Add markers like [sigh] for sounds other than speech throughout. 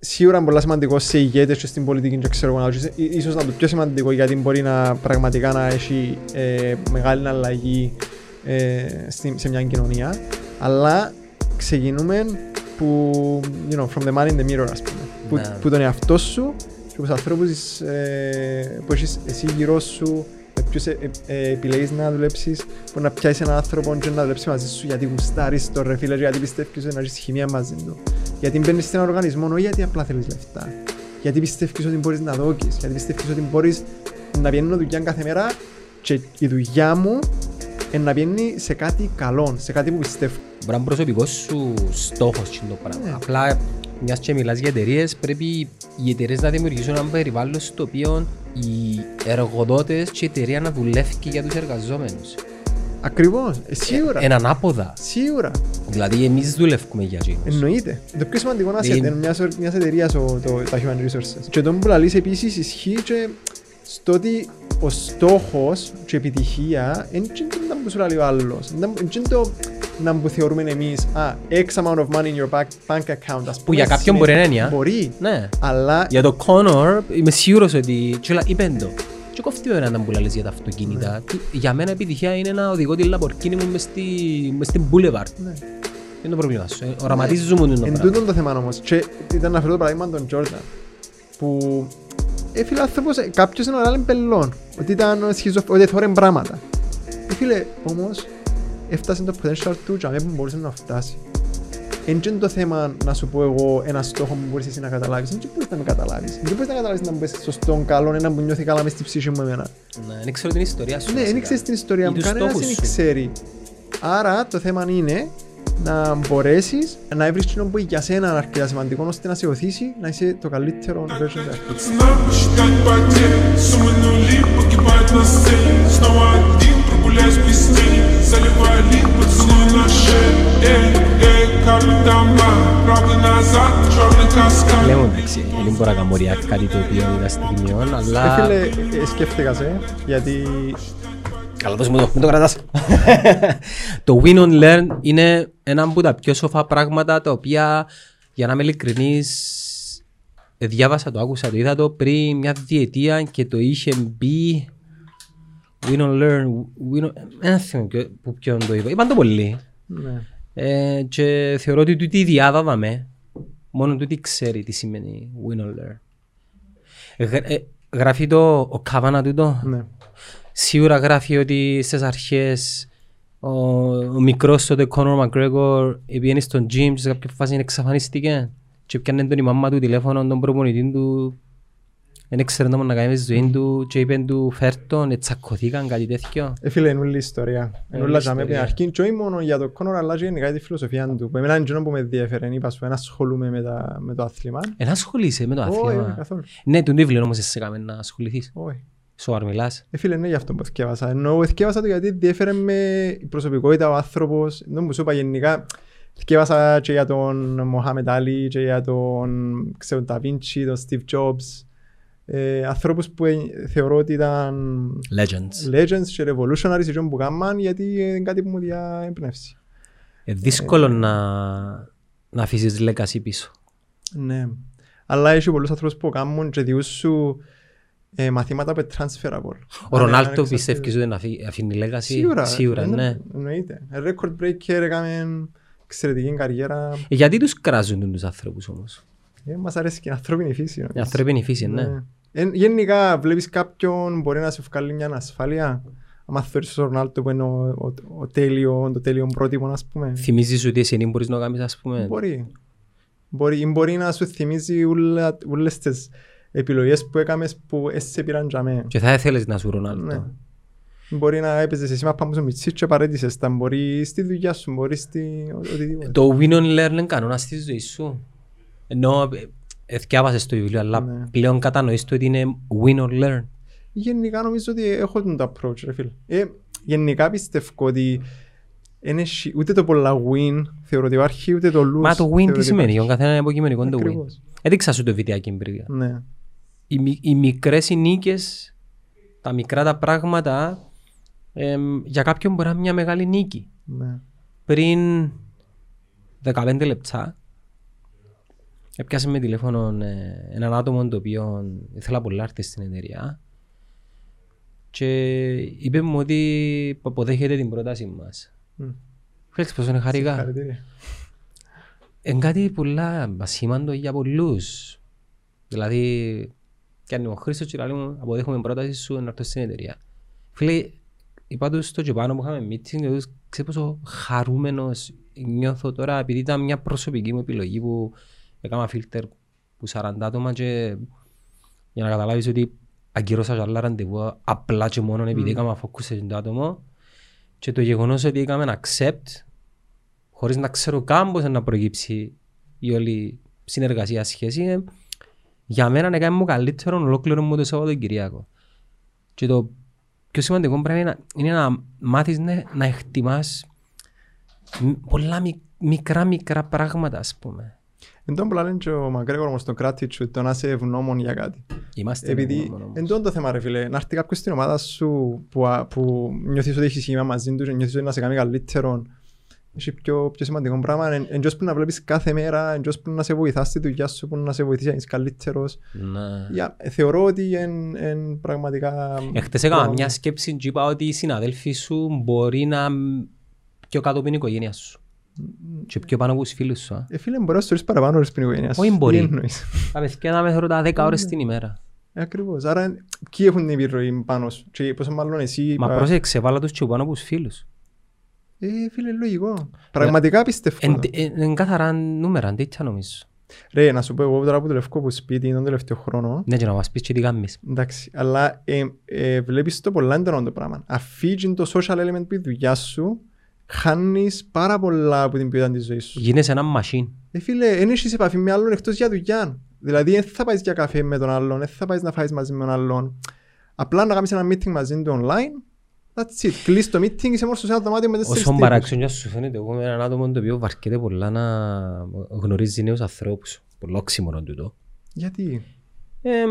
Σίγουρα είναι πολύ σημαντικό σε ηγέτες και στην πολιτική και ξέρω εγώ να ίσω ίσως να το πιο σημαντικό γιατί μπορεί να πραγματικά να έχει ε, μεγάλη αλλαγή ε, σε μια κοινωνία. Αλλά ξεκινούμε που, you know, from the man in the mirror ας πούμε. Που, ναι. που τον εαυτό σου και τους ανθρώπους ε, που έχεις εσύ γύρω σου ποιους ε, ε, επιλέγεις να δουλέψεις, που να πιάσεις έναν άνθρωπο και να δουλέψεις μαζί σου γιατί γουστάρεις το ρε φίλε γιατί πιστεύεις ότι να έχεις χημία μαζί του. Γιατί μπαίνεις σε έναν οργανισμό όχι γιατί απλά θέλεις λεφτά. Γιατί πιστεύεις ότι μπορείς να δώκεις, γιατί πιστεύεις ότι μπορείς να πιένω δουλειά κάθε μέρα και η δουλειά μου να πιένει σε κάτι καλό, σε κάτι που πιστεύω. Μπορεί να είναι προσωπικός σου στόχος το πράγμα. Ναι. Απλά μιας και μιλάς για εταιρείες, πρέπει οι εταιρείες να δημιουργήσουν ένα περιβάλλον στο οποίο οι εργοδότες και η εταιρεία να δουλεύει και για τους εργαζόμενους. Ακριβώς, ε, σίγουρα. Εν ανάποδα. Σίγουρα. Δηλαδή εμείς δουλεύουμε για εκείνους. Εννοείται. Το πιο σημαντικό να είναι μιας, μιας εταιρείας το, το, τα human resources. Και το που λαλείς επίσης ισχύει και στο ότι ο στόχος και η επιτυχία είναι να που σου λέει ο άλλος. Είναι το να που θεωρούμε εμείς α, X amount of money in your bank, bank account. Ας που για κάποιον μπορεί να είναι. Μπορεί. Ναι. Αλλά... Για το Connor είμαι σίγουρος ότι τσουλα είπεν το. Και κόφτει ο έναν που λες για τα αυτοκίνητα. Ναι. Για μένα επιτυχία είναι να οδηγώ τη Lamborghini μου μες, στη, μες στην Boulevard. Ναι. Είναι το πρόβλημα σου. Ε, οραματίζεις μου το πράγμα. Εν τούτον το θέμα όμως. Και ήταν να φέρω το παράδειγμα τον Jordan. Που ε, φίλε, άνθρωπος, ε, κάποιος είναι ο πελών. Ότι ήταν σχιζοφ... ότι θόρεν πράγματα. Ε, φίλε, όμως, έφτασε το potential του και αμέσως μπορούσε να φτάσει. Εν είναι το θέμα να σου πω εγώ ένα στόχο που μπορείς εσύ να καταλάβεις. Δεν μπορείς να με καταλάβεις. Δεν μπορείς να καταλάβεις να μπεις σωστό, καλό, ένα που νιώθει καλά μες στη ψυχή μου εμένα. Ναι, δεν ξέρω την ιστορία σου. Ναι, δεν ξέρεις την ιστορία μου. Κανένας δεν ξέρει. Άρα το θέμα είναι να μπορέσεις να βρεις κοινό που για σένα είναι αρκετά σημαντικό ώστε να σε οθήσει να είσαι το καλύτερο version Λέμε εντάξει, δεν μπορώ να κάνω κάτι το οποίο είναι στιγμιών, αλλά... Φίλε, ε, σκέφτηκας σε, γιατί Καλά δώσε μου το, μην το κρατάς. [laughs] το win and learn είναι ένα από τα πιο σοφά πράγματα τα οποία, για να είμαι ειλικρινής, διάβασα το, άκουσα το, είδα το πριν μια διετία και το είχε μπει win and learn, win δεν θυμάμαι που ποιον το είπα, είπαν το πολύ. Ναι. Ε, και θεωρώ ότι τούτη διάδαδα με, μόνο τούτη ξέρει τι σημαίνει win and learn. Ε, γράφει το ο καβάνα τούτο; Ναι. Σίγουρα γράφει ότι στις αρχές ο, ο μικρός τότε Conor McGregor πήγαινε στον gym και σε κάποια φάση εξαφανίστηκε και πιάνε τον η μαμά του τηλέφωνο τον προπονητή του δεν ξέρει να κάνει με τη ζωή του και είπε του φέρτον, τσακωθήκαν κάτι τέτοιο. Ε, φίλε, είναι όλη η ιστορία. Είναι όλα για μένα αρχή και όχι μόνο για το Conor αλλά και γενικά τη φιλοσοφία του. Που εμένα είναι που με ενδιαφέρει, είπα σου, ένα ασχολούμαι με, τα, με το άθλημα. Ένα ασχολείσαι με το άθλημα. Ναι, τον τίβλιο όμως εσύ έκαμε να ασχοληθείς. Όχι. Σοβαρ μιλάς. Ε, φίλε, ναι, γι' αυτό που θυκεύασα. Ενώ θυκεύασα το γιατί διέφερε με η προσωπικότητα ο άνθρωπος. Δεν μου σου είπα γενικά. Θυκεύασα και για τον Μοχάμετ Άλλη και για τον ξέρω, Ταβίντσι, τον Στίβ Τζόμπς. Ε, ανθρώπους που ε, θεωρώ ότι ήταν legends, legends και revolutionaries και που κάμαν γιατί είναι κάτι που μου διαεμπνεύσει. Ε, δύσκολο ε, να, να αφήσεις legacy πίσω. Ναι. Αλλά έχει πολλούς ανθρώπους που κάνουν και διούς σου ε, μαθήματα με transferable. Ο Ρονάλτο πιστεύεις ότι να αφήνει λέγκαση. Σίγουρα, Σίγουρα ναι. Εννοείται. Record breaker έκαμε εξαιρετική καριέρα. Ε, γιατί τους κράζουν τους άνθρωπους όμως; Ε, μας αρέσει και η ανθρώπινη φύση. Η ανθρώπινη φύση, ναι. ναι. Ε, γενικά βλέπεις κάποιον μπορεί να σε βγάλει μια ασφάλεια. Αν θεωρείς τον Ρονάλτο που είναι ο, ο, ο, τέλειο, το τέλειο πρότυπο, ας πούμε. Θυμίζεις ότι εσύ μπορείς να κάνεις, ας πούμε; Μπορεί. Μπορεί, μπορεί να σου θυμίζει όλες τις επιλογές που έκαμες που εσύ πήραν για μένα. Και θα ήθελες να σου Ρονάλτο. Ναι. Μπορεί να έπαιζες εσύ μάπα μου στο μητσί και παρέτησες τα. Μπορεί στη δουλειά σου, μπορεί στη οτιδήποτε. Το win and learn είναι κανόνας στη ζωή σου. Ενώ εθιάβασες το βιβλίο, αλλά ναι. πλέον κατανοείς το ότι είναι win or learn. Γενικά νομίζω ότι έχω τον approach, ρε φίλε. Ε, γενικά πιστεύω ότι είναι ούτε το πολλά win θεωρώ ότι υπάρχει, ούτε το lose. Μα το win τι σημαίνει, ο καθένας είναι υποκειμενικό το win. Έδειξα σου το βιντεάκι πριν. Ναι οι, οι μικρές νίκες, τα μικρά τα πράγματα, ε, για κάποιον μπορεί να είναι μια μεγάλη νίκη. Ναι. Πριν 15 λεπτά, Έπιασε με τηλέφωνο ε, έναν άτομο το οποίο ήθελα πολλά έρθει στην εταιρεία και είπε μου ότι αποδέχεται την πρόταση μας. Μμ. Φίλεξ πως είναι χαρικά; Συγχαρητήρια. Είναι κάτι πολλά ασήμαντο για πολλούς. Δηλαδή, κι αν είμαι ο Χρήστος και λέει μου αποδέχομαι πρόταση σου να έρθω στην εταιρεία. Φίλε, είπα τους στο Τζεπάνο που είχαμε meeting και τους ξέρω πόσο χαρούμενος νιώθω τώρα επειδή ήταν μια προσωπική μου επιλογή που έκανα φίλτερ που 40 άτομα και για να καταλάβεις ότι αγκυρώσα και άλλα ραντεβού απλά και μόνο επειδή έκανα focus σε το άτομο και το γεγονός ότι έκαμε accept χωρίς να ξέρω καν πώς να προκύψει η όλη συνεργασία σχέση ε, για μένα έκανε μου καλύτερο ολόκληρο μου το Σαββατοκυριακό. Και το πιο σημαντικό πράγμα είναι, να- είναι να μάθεις ναι, να εκτιμάς μ- πολλά μικ- μικρά μικρά πράγματα ας πούμε. Εν τω που λένε και ο Μακρέγορ όμως το gratitude, το να είσαι ευγνώμων για κάτι. Είμαστε Επειδή ευγνώμων όμως. εν τω το θέμα ρε φίλε, να έρθει κάποιος στην ομάδα σου που, α- που νιώθεις ότι έχεις σχήμα μαζί του και νιώθεις ότι να σε κάνει καλύτερο. Έχει πιο, πιο σημαντικό πράγμα. Εν, εντός που να βλέπεις κάθε μέρα, εντός που να σε βοηθάς στη δουλειά σου, που να σε βοηθήσει να είσαι καλύτερος. Ναι. Για, θεωρώ ότι είναι πραγματικά... Εχθές έκανα πρόγραμμα. μια σκέψη και είπα ότι οι συναδέλφοι σου μπορεί να μ, πιο κάτω από την οικογένεια σου. Και πιο πάνω από τους φίλους σου. α. Ε, φίλε, μπορεί να σου ρίξει παραπάνω ώρες στην οικογένεια σου. Όχι μπορεί. Τι εννοείς; [laughs] Τα παιδιά να με θεωρώ τα 10 Ναι. ώρες την ημέρα. Ε, Ακριβώς. Άρα, ποιοι έχουν την επιρροή πάνω σου; Και πόσο μάλλον εσύ... Μα α, πρόσεξε, βάλα τους και πάνω από τους φίλους. Ε, φίλε, λογικό. Πραγματικά πιστεύω. Εν- εν- Είναι καθαρά νούμερα, αντίτια νομίζω. Ρε, να σου πω εγώ τώρα που δουλεύω από σπίτι τον τελευταίο χρόνο. Ναι, και να μας πεις και τι κάνεις. Εντάξει, αλλά ε, ε, βλέπεις το πολλά έντονο το πράγμα. Αφήγει το social element που η δουλειά σου, χάνεις πάρα πολλά από την ποιότητα της ζωής σου. Γίνεσαι ένα machine. Ε, φίλε, δεν έχεις επαφή με άλλον εκτός για δουλειά. Δηλαδή, δεν θα πάεις για καφέ με τον άλλον, δεν θα πάεις να φάεις μαζί με τον άλλον. Απλά να κάνεις ένα meeting μαζί του online. That's it. Κλείς το meeting, είσαι μόνος σου σε ένα δωμάτιο με τέσσερις Όσο τύπους. παράξενο να σου φαίνεται, εγώ είμαι έναν άτομο το οποίο βαρκέται πολλά να γνωρίζει νέους ανθρώπους. Πολλά οξύμορο τούτο. Γιατί; Εμ, ε,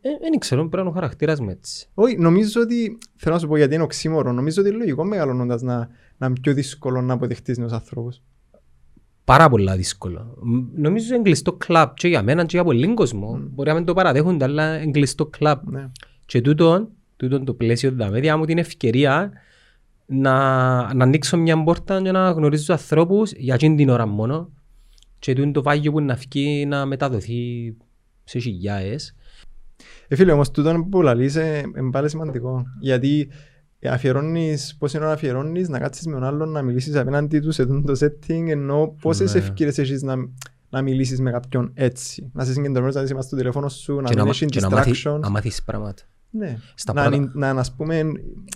Δεν ξέρω, πρέπει να είναι ο χαρακτήρας μου έτσι. Όχι, νομίζω ότι, θέλω να σου πω γιατί είναι οξύμορο, νομίζω ότι είναι λογικό μεγαλώνοντας να, να είναι πιο δύσκολο να αποδεχτείς νέους ανθρώπους. Πάρα πολλά δύσκολο. Μ, Νομίζω είναι κλειστό κλαμπ και για μένα και για πολλοί κόσμο. Μπορεί να μην το παραδέχονται, αλλά είναι κλειστό κλαμπ. Ναι. Και τούτον, τούτον το πλαίσιο δάμε, διά μου την ευκαιρία να, να ανοίξω μια πόρτα και να γνωρίζω τους ανθρώπους για εκείνη την ώρα μόνο και τούτο το βάγιο που να βγει να μεταδοθεί σε χιλιάες. Ε, φίλε, όμως τούτο που λαλείς ε, είναι πάλι σημαντικό. Γιατί ε, αφιερώνεις, πόση ώρα αφιερώνεις να κάτσεις με τον άλλον να μιλήσεις απέναντι τους σε αυτό το setting ενώ πόσες Ναι. ευκαιρίες έχεις να, να μιλήσεις με κάποιον έτσι. Να σε συγκεντρώνεις, να είσαι μες στο τηλέφωνο σου, να και μην να, έχει και να, μάθει, distractions. να μάθεις πράγματα. Ναι. Στα να, πρώτα- είναι- να, να, ας πούμε,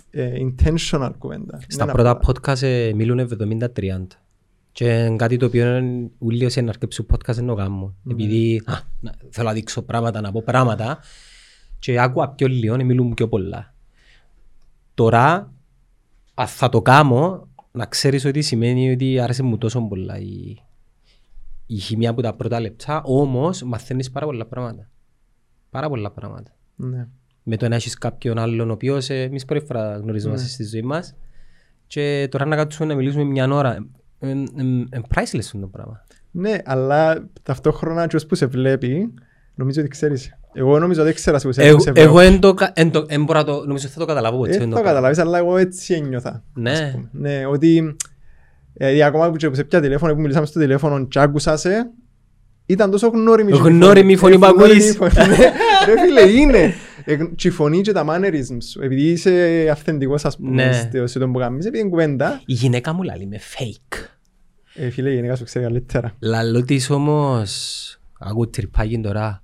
ε, intentional κουβέντα. Στα Ναι, πρώτα απλά. podcast ε, μιλούν 70-30. Και είναι κάτι το οποίο είναι ούλιος να αρκέψουν podcast ενώ γάμο. Ναι. Επειδή α, να- θέλω να δείξω πράγματα, να πω πράγματα και άκουα πιο λίγο, ε, μιλούν πιο πολλά. Τώρα, αν θα το κάνω, να ξέρεις ότι σημαίνει ότι άρεσε μου τόσο πολλά η, η χημεία από τα πρώτα λεπτά, όμως μαθαίνεις πάρα πολλά πράγματα. Πάρα πολλά πράγματα Ναι. με το να έχεις κάποιον άλλον ο οποίος ε, εμείς πρώτη φορά γνωριζόμαστε Ναι. στη ζωή μας και τώρα να κάτσουμε να μιλήσουμε μια ώρα είναι priceless το πράγμα. Ναι, αλλά ταυτόχρονα και που σε βλέπει, νομίζω ότι ξέρεις. Εγώ νομίζω ότι ήξερα που σε, Εγώ, που σε βλέπω. εγώ εν το, κα- εν το, εν μπορώ να το, νομίζω θα το καταλάβω έτσι. Δεν εν το το πράγμα. καταλάβεις, αλλά εγώ έτσι ένιωθα. Ναι, Ναι, ότι δηλαδή, ακόμα που και που σε πια τηλέφωνο, που μιλήσαμε στο τηλέφωνο και άκουσα σε, ήταν τόσο γνώριμη. και η Γνώριμη η φωνή Ε, που γνώριμη ακούεις. η φωνή. Ναι, Ρε φίλε, είναι. Ε, Και η φωνή και τα mannerisms σου, επειδή είσαι αυθεντικός ας πούμε, Ναι. στο- σε τον που κάνεις, επειδή είναι κουβέντα, η γυναίκα μου λέει με fake. ε, φίλε, η γενικά σου ξέρει καλύτερα. Λαλό της όμως, ακούω τρυπάκι τώρα.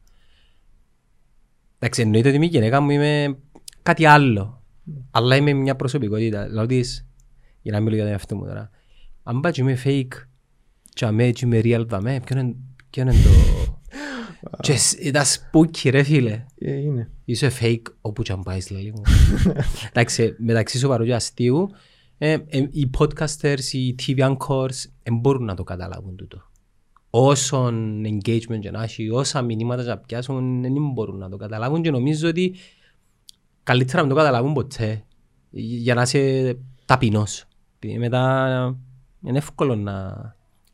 Εντάξει, εννοείται ότι η γυναίκα μου είμαι κάτι άλλο. Αλλά είμαι μια προσωπικότητα. Λαλό της, για να μιλώ για τον εαυτό μου τώρα. Αν πάω και είμαι fake, και αμέ και είμαι real δαμέ, ποιο είναι ποιο είναι το... [laughs] Και σ- ήταν spooky ρε φίλε. Ε, Είναι. Είσαι fake όπου και αν πάεις λέει μου. [laughs] Εντάξει, μεταξύ σοβαρού και αστείου, ε, ε, οι podcasters, οι TV anchors δεν μπορούν να το καταλάβουν τούτο. Όσον engagement και να έχει, όσα μηνύματα να πιάσουν, δεν μπορούν να το καταλάβουν και νομίζω ότι καλύτερα να μην το καταλάβουν ποτέ για να είσαι ταπεινός. Επειδή μετά είναι εύκολο να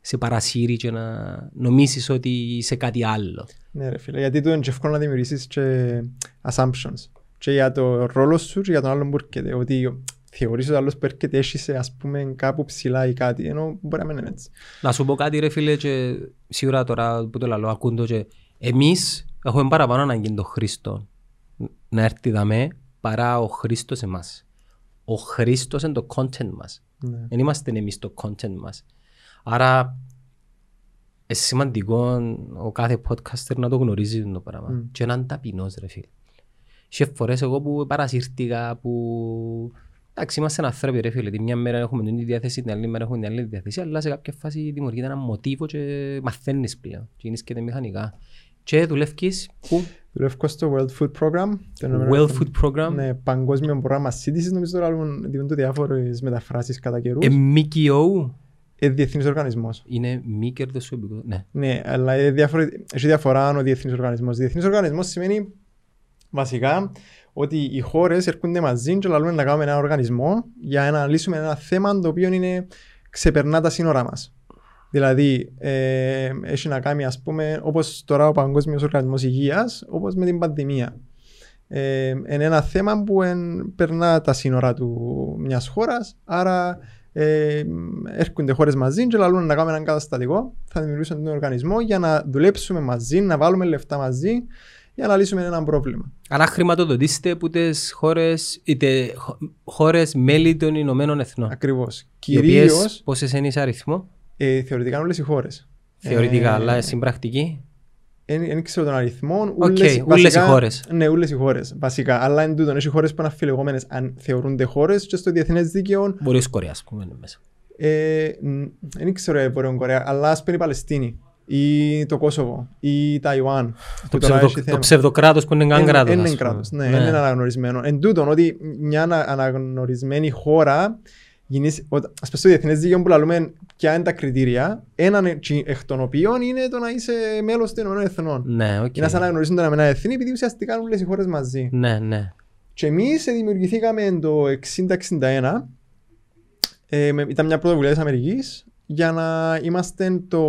σε παρασύρει και να νομίσεις ότι είσαι κάτι άλλο. Ναι ρε φίλε, γιατί το είναι και εύκολο να δημιουργήσεις και assumptions. Και για το ρόλο σου και για τον άλλον που έρχεται. Ότι θεωρείς ότι ο άλλος που έρχεται έχει σε ας πούμε κάπου ψηλά ή κάτι, ενώ μπορεί να μην είναι έτσι. Να σου πω κάτι ρε φίλε και σίγουρα τώρα που το λαλώ ακούν το και εμείς έχουμε παραπάνω ανάγκη τον Χρήστο να έρθει δαμέ παρά ο Χρήστος εμάς. Ο Χρήστος είναι το content μας. Ναι. Δεν είμαστε εμείς το content μας. Άρα είναι σημαντικό ο κάθε podcaster να το γνωρίζει το πράγμα. Μμ. Και να είναι ταπεινός ρε φίλε. Σε φορές εγώ που παρασύρθηκα, που... Εντάξει, είμαστε άνθρωποι ρε φίλε, τη μια μέρα έχουμε την διάθεση, την άλλη μέρα έχουμε την άλλη διάθεση, αλλά σε κάποια φάση δημιουργείται ένα μοτίβο και μαθαίνεις πλέον. Και γίνεις μηχανικά. Και δουλεύεις που; Δουλεύω στο World Food Program. το Ηνωμένο Well Έθνο- Food Program, Ναι, παγκόσμιο πρόγραμμα σύντησης νομίζω τώρα λέγουν- δίνουν το διάφορες μεταφράσεις κατά καιρούς. ε, MKO Ε, διεθνής οργανισμός. είναι μη κερδοσιοποιητικό. Ναι. Ναι, αλλά είναι διαφορε- έχει διαφορά αν ο διεθνής οργανισμός. Διεθνής οργανισμός σημαίνει βασικά ότι οι χώρες έρχονται μαζί και λαλούν να κάνουμε ένα οργανισμό για να λύσουμε ένα θέμα το οποίο είναι ξεπερνά τα σύνορα μας. Δηλαδή, ε, έχει να κάνει, ας πούμε, όπως τώρα ο Παγκόσμιος Οργανισμός Υγείας, όπως με την πανδημία. Ε, είναι ένα θέμα που εν, περνά τα σύνορα του μιας χώρας, άρα ε, έρχονται χώρες μαζί και λαλούν να κάνουμε έναν καταστατικό, θα δημιουργήσουμε τον οργανισμό για να δουλέψουμε μαζί, να βάλουμε λεφτά μαζί για να λύσουμε ένα πρόβλημα. Άρα χρηματοδοτήστε από τις χώρες, είτε χω- χώρες μέλη των Ηνωμένων Εθνών. Ακριβώς. Οι οποίες Κυρίως, πόσες είναι σε αριθμό, ε, θεωρητικά όλες οι χώρες. θεωρητικά, Ε, αλλά στην πρακτική. Δεν ξέρω τον αριθμό. Οκ, ούλες- ούλες βασικά- οι χώρες. Ναι, όλες οι χώρες. Βασικά. Αλλά εν τούτον, έχει χώρες που είναι αμφιλεγόμενες αν θεωρούνται χώρες και στο διεθνές δίκαιο Μπορεί η Κορέα, ας πούμε, είναι μέσα. ε, μ, δεν ξέρω η Βόρεια Κορέα, αλλά ας πούμε η Παλαιστίνη ή το Κόσοβο ή η Ταϊουάν. Το, που τώρα ψευδο, έχει το θέμα. ψευδοκράτος που είναι καν Εν- κράτος. εν ας είναι πούμε. κράτος, ναι, εν είναι αναγνωρισμένο. Εν τούτον, ότι μια ανα- αναγνωρισμένη χώρα γίνεις, οτα- ας πούμε στο διεθνές δίκαιο που λαλούμε ποια είναι τα κριτήρια, έναν εκ- εκ των οποίων είναι το να είσαι μέλος των Ηνωμένων Εθνών. Ναι, οκ. Και να σε αναγνωρίσουν τα Ηνωμένα Εθνή, επειδή ουσιαστικά είναι όλες οι χώρες μαζί. Ναι, ναι. Και εμείς δημιουργηθήκαμε το 60-61, ε, με- ήταν μια πρωτοβουλία της Αμερικής, για να είμαστε το,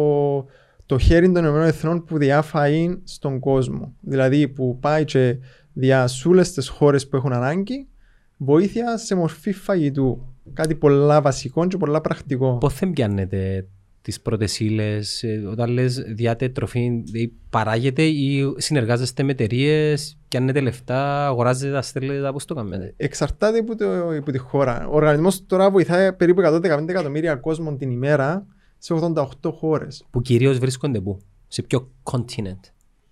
το χέρι των Ηνωμένων Εθνών που διά φαΐ στον κόσμο. Δηλαδή που πάει και διά σε όλες τις χώρες που έχουν ανάγκη, βοήθεια σε μορφή φαγητού. Κάτι πολλά βασικό και πολλά πρακτικό. Πώς δεν πιάνετε τις πρώτες ύλες, ε, όταν λες διάτε τροφή, δηλαδή παράγετε ή συνεργάζεστε με εταιρείες, πιάνετε λεφτά, αγοράζετε τα στέλνετε, τα πώς το κάνετε; Εξαρτάται από, το, από τη χώρα. Ο οργανισμός τώρα βοηθάει περίπου 115 εκατομμύρια κόσμων την ημέρα σε 88 χώρες. Που κυρίως βρίσκονται πού, σε ποιο continent;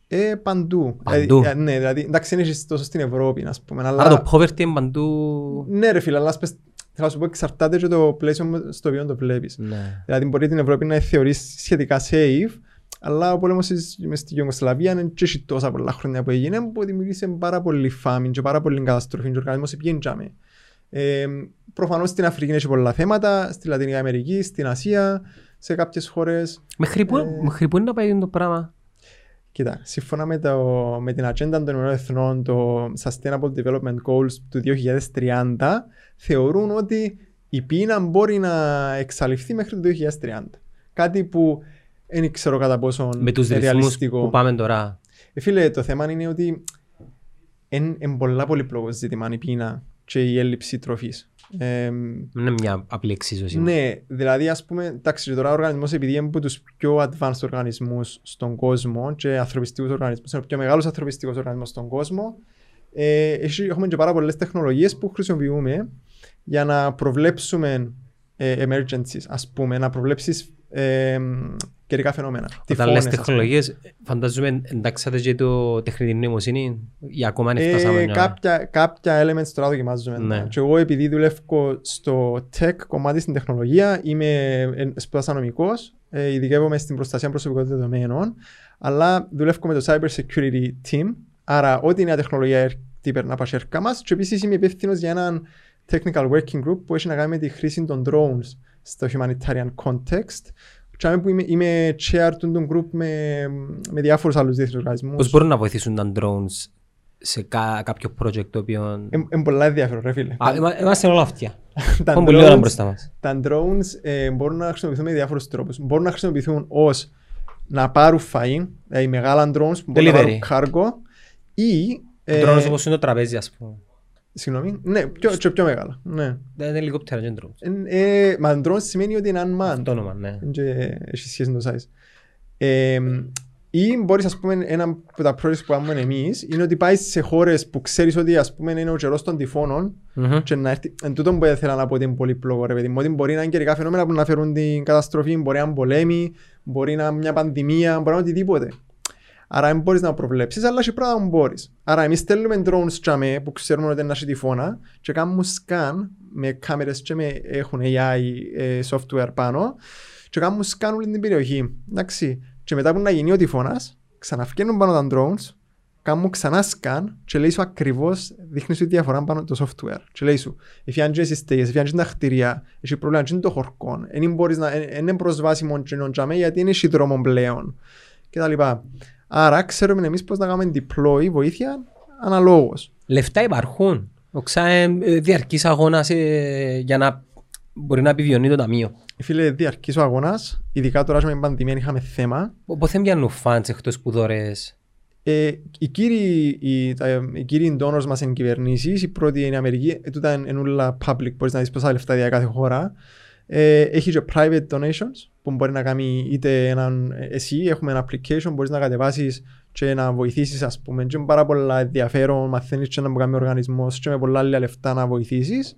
Ε, παντού. Παντού. Ε, ε, ναι, δηλαδή, εντάξει, δεν έχεις τόσο στην Ευρώπη, ας πούμε. Αλλά... Άρα το poverty είναι παντού. Ναι, ρε φίλε, αλλά ας πες, θέλω να σου πω, εξαρτάται και το πλαίσιο στο οποίο το βλέπεις. Ναι. Δηλαδή, μπορεί την Ευρώπη να θεωρείς σχετικά safe, αλλά ο πόλεμος της- μες στη Ιουγκοσλαβία είναι και έχει τόσα πολλά χρόνια που έγινε, που δημιουργήσε πάρα πολύ φάμιν και πάρα πολύ καταστροφή και ο οργανισμός πήγαινε τζάμε. Ε, προφανώς στην Αφρική έχει πολλά θέματα, στη Λατινική Αμερική, στην Ασία, σε κάποιες χώρες. Μέχρι πού, Ε. μέχρι πού είναι να πάει το πράγμα; Κοίτα, σύμφωνα με, το, με την ατζέντα των Ηνωμένων Εθνών, το Sustainable Development Goals του 2030, θεωρούν ότι η πείνα μπορεί να εξαλειφθεί μέχρι το 2030. Κάτι που δεν ξέρω κατά πόσο Με τους ρυθμούς ρεαλιστικό. που πάμε τώρα. Ε, φίλε, το θέμα είναι ότι είναι πολλά πολύπλοκο ζήτημα η πείνα και η έλλειψη τροφής. Ε, Δεν είναι μια απλή εξίσωση. ναι, δηλαδή ας πούμε, εντάξει, τώρα ο οργανισμός επειδή είναι από τους πιο advanced οργανισμούς στον κόσμο και ανθρωπιστικούς οργανισμούς, είναι ο πιο μεγάλος ανθρωπιστικός οργανισμός στον κόσμο, ε, έχει- έχουμε και πάρα πολλές τεχνολογίες που χρησιμοποιούμε για να προβλέψουμε ε, emergencies, ας πούμε, να προβλέψεις ε, καιρικά φαινόμενα. Όταν λες τυφώνες, ας πούμε. τεχνολογίες, φαντάζομαι εντάξατε και το τεχνητή νοημοσύνη ή ακόμα δεν Ε, φτάσαμε. να- κάποια, κάποια elements τώρα δοκιμάζουμε. Ναι. Ναι. Και εγώ επειδή δουλεύω στο tech κομμάτι στην τεχνολογία, είμαι ε, σπουδάσα νομικός, ε, ειδικεύομαι στην προστασία προσωπικών δεδομένων, αλλά δουλεύω με το cyber security team, άρα ό,τι νέα τεχνολογία έρθει περνά από σέρκα μας και επίσης είμαι υπεύθυνος για έναν technical working group που έχει να κάνει με τη χρήση των drones στο humanitarian context. Και άμε που είμαι, είμαι chair του του group με, με διάφορους άλλους διεθνούς οργανισμούς. Πώς μπορούν να βοηθήσουν τα drones σε κα- κάποιο project το οποίο... Είναι πολλά ενδιαφέρον ρε φίλε. Α, είμα- Είμαστε όλα αυτιά. [laughs] τα Πάμε πολύ ώρα drones- μπροστά μας. τα drones ε, μπορούν να χρησιμοποιηθούν με διάφορους τρόπους. Μπορούν να χρησιμοποιηθούν ως να πάρουν φαΐ, δηλαδή μεγάλα drones που μπορούν να Delivery. πάρουν cargo ή... ε, Τρώνος όπως είναι το τραπέζι ας πούμε. Συγγνώμη. Ναι, πιο, και πιο μεγάλα. Ναι. Δεν είναι ελικόπτερα και drones. Ε, ε, μα drone σημαίνει ότι είναι unmanned. Αυτό όνομα, ναι. και έχει σχέση με το size. Ε, ή μπορείς, ας πούμε, ένα από τα projects που κάνουμε εμείς είναι ότι πάεις σε χώρες που ξέρεις ότι ας πούμε είναι ο καιρός των τυφώνων Μμμ. και να έρθει, εν τούτο που ήθελα να πω ότι είναι πολύ πλόκο ρε παιδί μου, ότι μπορεί να είναι καιρικά φαινόμενα που να φέρουν την καταστροφή, μπορεί να είναι πολέμοι, μπορεί να είναι μια πανδημία, μπορεί να είναι οτιδήποτε. Άρα δεν μπορείς να προβλέψεις, αλλά έχει πράγματα που μπορείς. Άρα εμείς στέλνουμε drones τσάμε που ξέρουμε ότι είναι ένα τυφώνα και κάνουμε scan με κάμερες και με, έχουν AI ε, software πάνω και κάνουμε scan όλη την περιοχή. Εντάξει. Και μετά που να γίνει ο τυφώνας, ξαναφκαίνουν πάνω τα drones, κάνουν ξανά scan και λέει σου ακριβώς, δείχνει σου τη διαφορά πάνω το software. Και λέει σου, εφιάν και εσείς στέγες, εφιάν και τα κτίρια, έχει πρόβλημα και είναι το χορκόν, δεν μπορείς να, εν- εν είναι προσβάσιμο και νοτζάμε γιατί είναι έχει δρόμο πλέον. Και τα λοιπά. Άρα ξέρουμε εμείς πώς να κάνουμε deploy βοήθεια αναλόγως. Λεφτά υπάρχουν. Οξά ε, ε, διαρκής αγώνας ε, για να μπορεί να επιβιώνει το ταμείο. Φίλε, διαρκής ο αγώνας, ειδικά τώρα με την πανδημία είχαμε θέμα. Οπότε δεν πιάνουν φαντς εκτός που δωρεές; Ε, οι κύριοι, οι, τα, οι κύριοι donors μας είναι κυβερνήσεις, η πρώτη είναι η Αμερική, ε, τούτα είναι όλα public, μπορείς να δεις πόσα λεφτά για κάθε χώρα. Ε, έχει και private donations που μπορεί να κάνει είτε έναν, εσύ, έχουμε ένα application, μπορείς να κατεβάσεις και να βοηθήσεις ας πούμε και με πάρα πολλά ενδιαφέρον, μαθαίνεις και να μου κάνει ο οργανισμός και με πολλά άλλα λεφτά να βοηθήσεις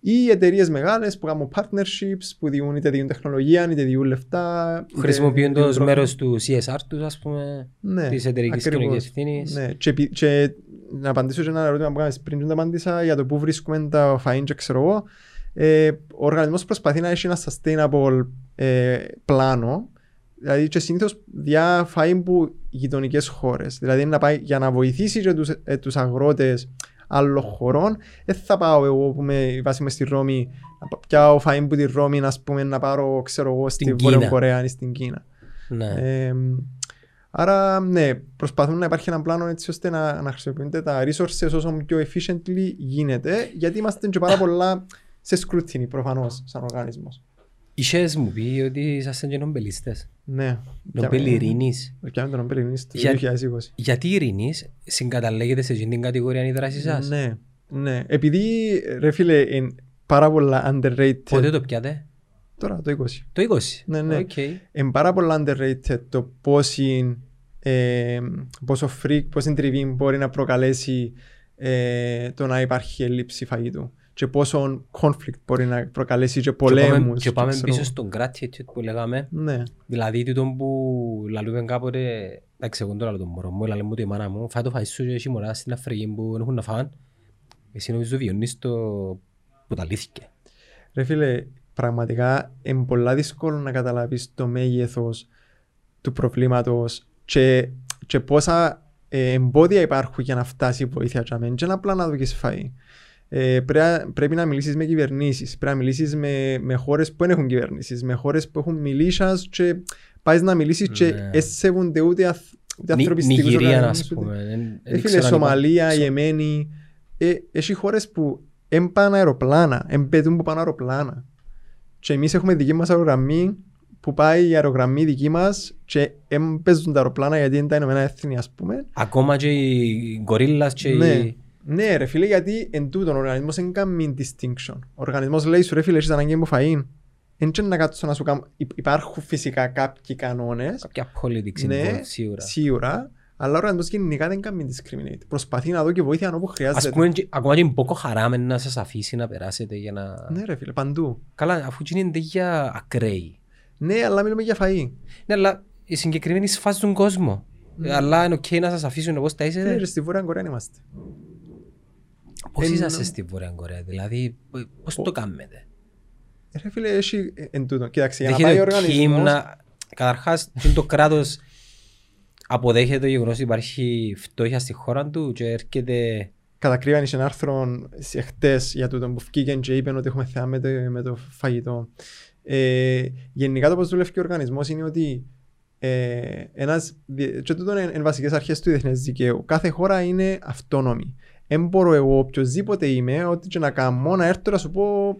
ή εταιρείες μεγάλες που κάνουν partnerships, που διούν είτε διούν τεχνολογία, είτε διούν λεφτά. είτε Χρησιμοποιούν διούν το τρόφιμα. μέρος του CSR τους ας πούμε. ναι, της εταιρικής ακριβώς. κοινωνικής ευθύνης. Ναι, και, επί- και να απαντήσω και ένα ερώτημα που κάνεις πριν, και δεν απάντησα για το πού βρίσκουμε τα φαΐν και ξέρω εγώ. Ε, ο οργανισμός προσπαθεί να έχει ένα sustainable ε, πλάνο, δηλαδή και συνήθως διά φαΐν που γειτονικές χώρες. Δηλαδή να πάει για να βοηθήσει και τους, ε, τους αγρότες άλλων χωρών. Δεν θα πάω εγώ που με βάση μες στη Ρώμη να πα- πιάω φαΐν που τη Ρώμη να, πούμε, να πάρω ξέρω εγώ στη Στην Βόρεια Κίνα. Κορέα ή στην Κίνα. Ναι. Ε, άρα, ναι, προσπαθούν να υπάρχει ένα πλάνο έτσι ώστε να, να χρησιμοποιούνται τα resources όσο πιο efficiently γίνεται, γιατί είμαστε και πάρα πολλά σε scrutiny προφανώς σαν οργανισμός. Είχες μου πει ότι είσαστε και νομπελίστες. Ναι. Νομπέλ ειρήνης. Πιάμε τον Νομπέλ Ειρήνης το Για- 2020. Γιατί η ειρήνης συγκαταλέγεται σε εκείνη την κατηγορία η δράση σας; Ναι, ναι. Επειδή, ρε φίλε, είναι πάρα πολλά underrated. Πότε το πιάτε; Τώρα, το 20. Το 20. Ναι, ναι. Οκ. Είναι πάρα πολλά underrated το πόση, ε, πόσο friction, πόση τριβή μπορεί να προκαλέσει ε, το να υπάρχει έλλειψη φαγητού και πόσο conflict μπορεί να προκαλέσει και Και πάμε- πολέμους. Και πάμε ξέρω πίσω εγώ. στον gratitude που λέγαμε. Ναι, Δηλαδή τούτο που λαλούμε κάποτε, εντάξει εγώ τώρα το μωρό μου, λαλούμε ότι η μάνα μου, φάει το φαΐ σου και έχει μωρά στην Αφρική που δεν έχουν να φάνε. Εσύ νομίζω βιώνεις το που τα λύθηκε. ρε φίλε, πραγματικά είναι πολλά δύσκολο να καταλάβεις το μέγεθος του προβλήματος και, και πόσα ε, εμπόδια υπάρχουν για να φτάσει η βοήθεια για μένα και να απλά να δοκίσεις φαΐ. Ε, πρέ- πρέπει να μιλήσεις με κυβερνήσεις, πρέπει να μιλήσεις με, με χώρες που δεν έχουν κυβερνήσεις, με χώρες που έχουν μιλήσας και πάεις να μιλήσεις και Ναι. δεν σέβονται ούτε, αθ, ούτε Νι- ανθρωπιστικούς Νιγηρία, οργανισμούς, ας ούτε- πούμε. δεν- ε, δεν φίλε, ξέρω αν Σομαλία, υπάρχει- Ιεμένη. Ε, έχει χώρες που έμπαν αεροπλάνα, εμπέτουν που πάνε αεροπλάνα. Και εμείς έχουμε δική μας αερογραμμή που πάει η αερογραμμή δική μας και έμπαιζουν τα αεροπλάνα γιατί είναι τα Ηνωμένα Έθνη ας πούμε. Ακόμα και οι γκορίλας και Ναι. Οι... Ναι ρε φίλε γιατί εν τούτον ο οργανισμός δεν κάνει distinction. Ο οργανισμός λέει σου ρε φίλε έχεις ανάγκη από φαΐν. Εν και να κάτσω να σου κάνω... Υ- Υπάρχουν φυσικά κάποιοι κανόνες Κάποια politics Ναι, involved, σίγουρα. σίγουρα αλλά ο οργανισμός γενικά δεν κάνει discriminate. Προσπαθεί να δω και βοήθεια όπου Ας χρειάζεται. πούμε, και- ακόμα και Μπόκο Χαράμ να σας αφήσει να περάσετε για να... Ναι ρε φίλε, παντού. Καλά, αφού είναι για ακραίοι. Ναι, αλλά μιλούμε για φαΐ. Ναι, αλλά οι συγκεκριμένοι σφάζουν τον κόσμο. Ε, Αλλά είναι οκ να σας αφήσουν όπως τα Ναι, είσαστε. ρε, στη Βόρεια Κορέα είμαστε. Πώς εν- είσαστε στη Βόρεια Κορέα, δηλαδή π- πώς το κάνετε; Ρε φίλε, έχει εν τούτο. Κοίταξε, για να πάει ο Δέχεται ο Κιμ οργανισμός... να... Καταρχάς, τι είναι το κράτος αποδέχεται το γεγονός ότι υπάρχει φτώχεια στη χώρα του και έρχεται... Κατ' ακρίβειαν ένα άρθρο εχτές για τούτο που βγήκε και είπε ότι έχουμε θέμα με το, με το φαγητό. Ε, γενικά το πώς δουλεύει και ο οργανισμός είναι ότι ε, ένας, δι- και τούτο είναι, είναι βασικές αρχές του διεθνές δικαίου. Κάθε χώρα είναι αυτόνομη. Δεν μπορώ εγώ οποιοδήποτε είμαι, ό,τι και να κάνω, να έρθω να σου πω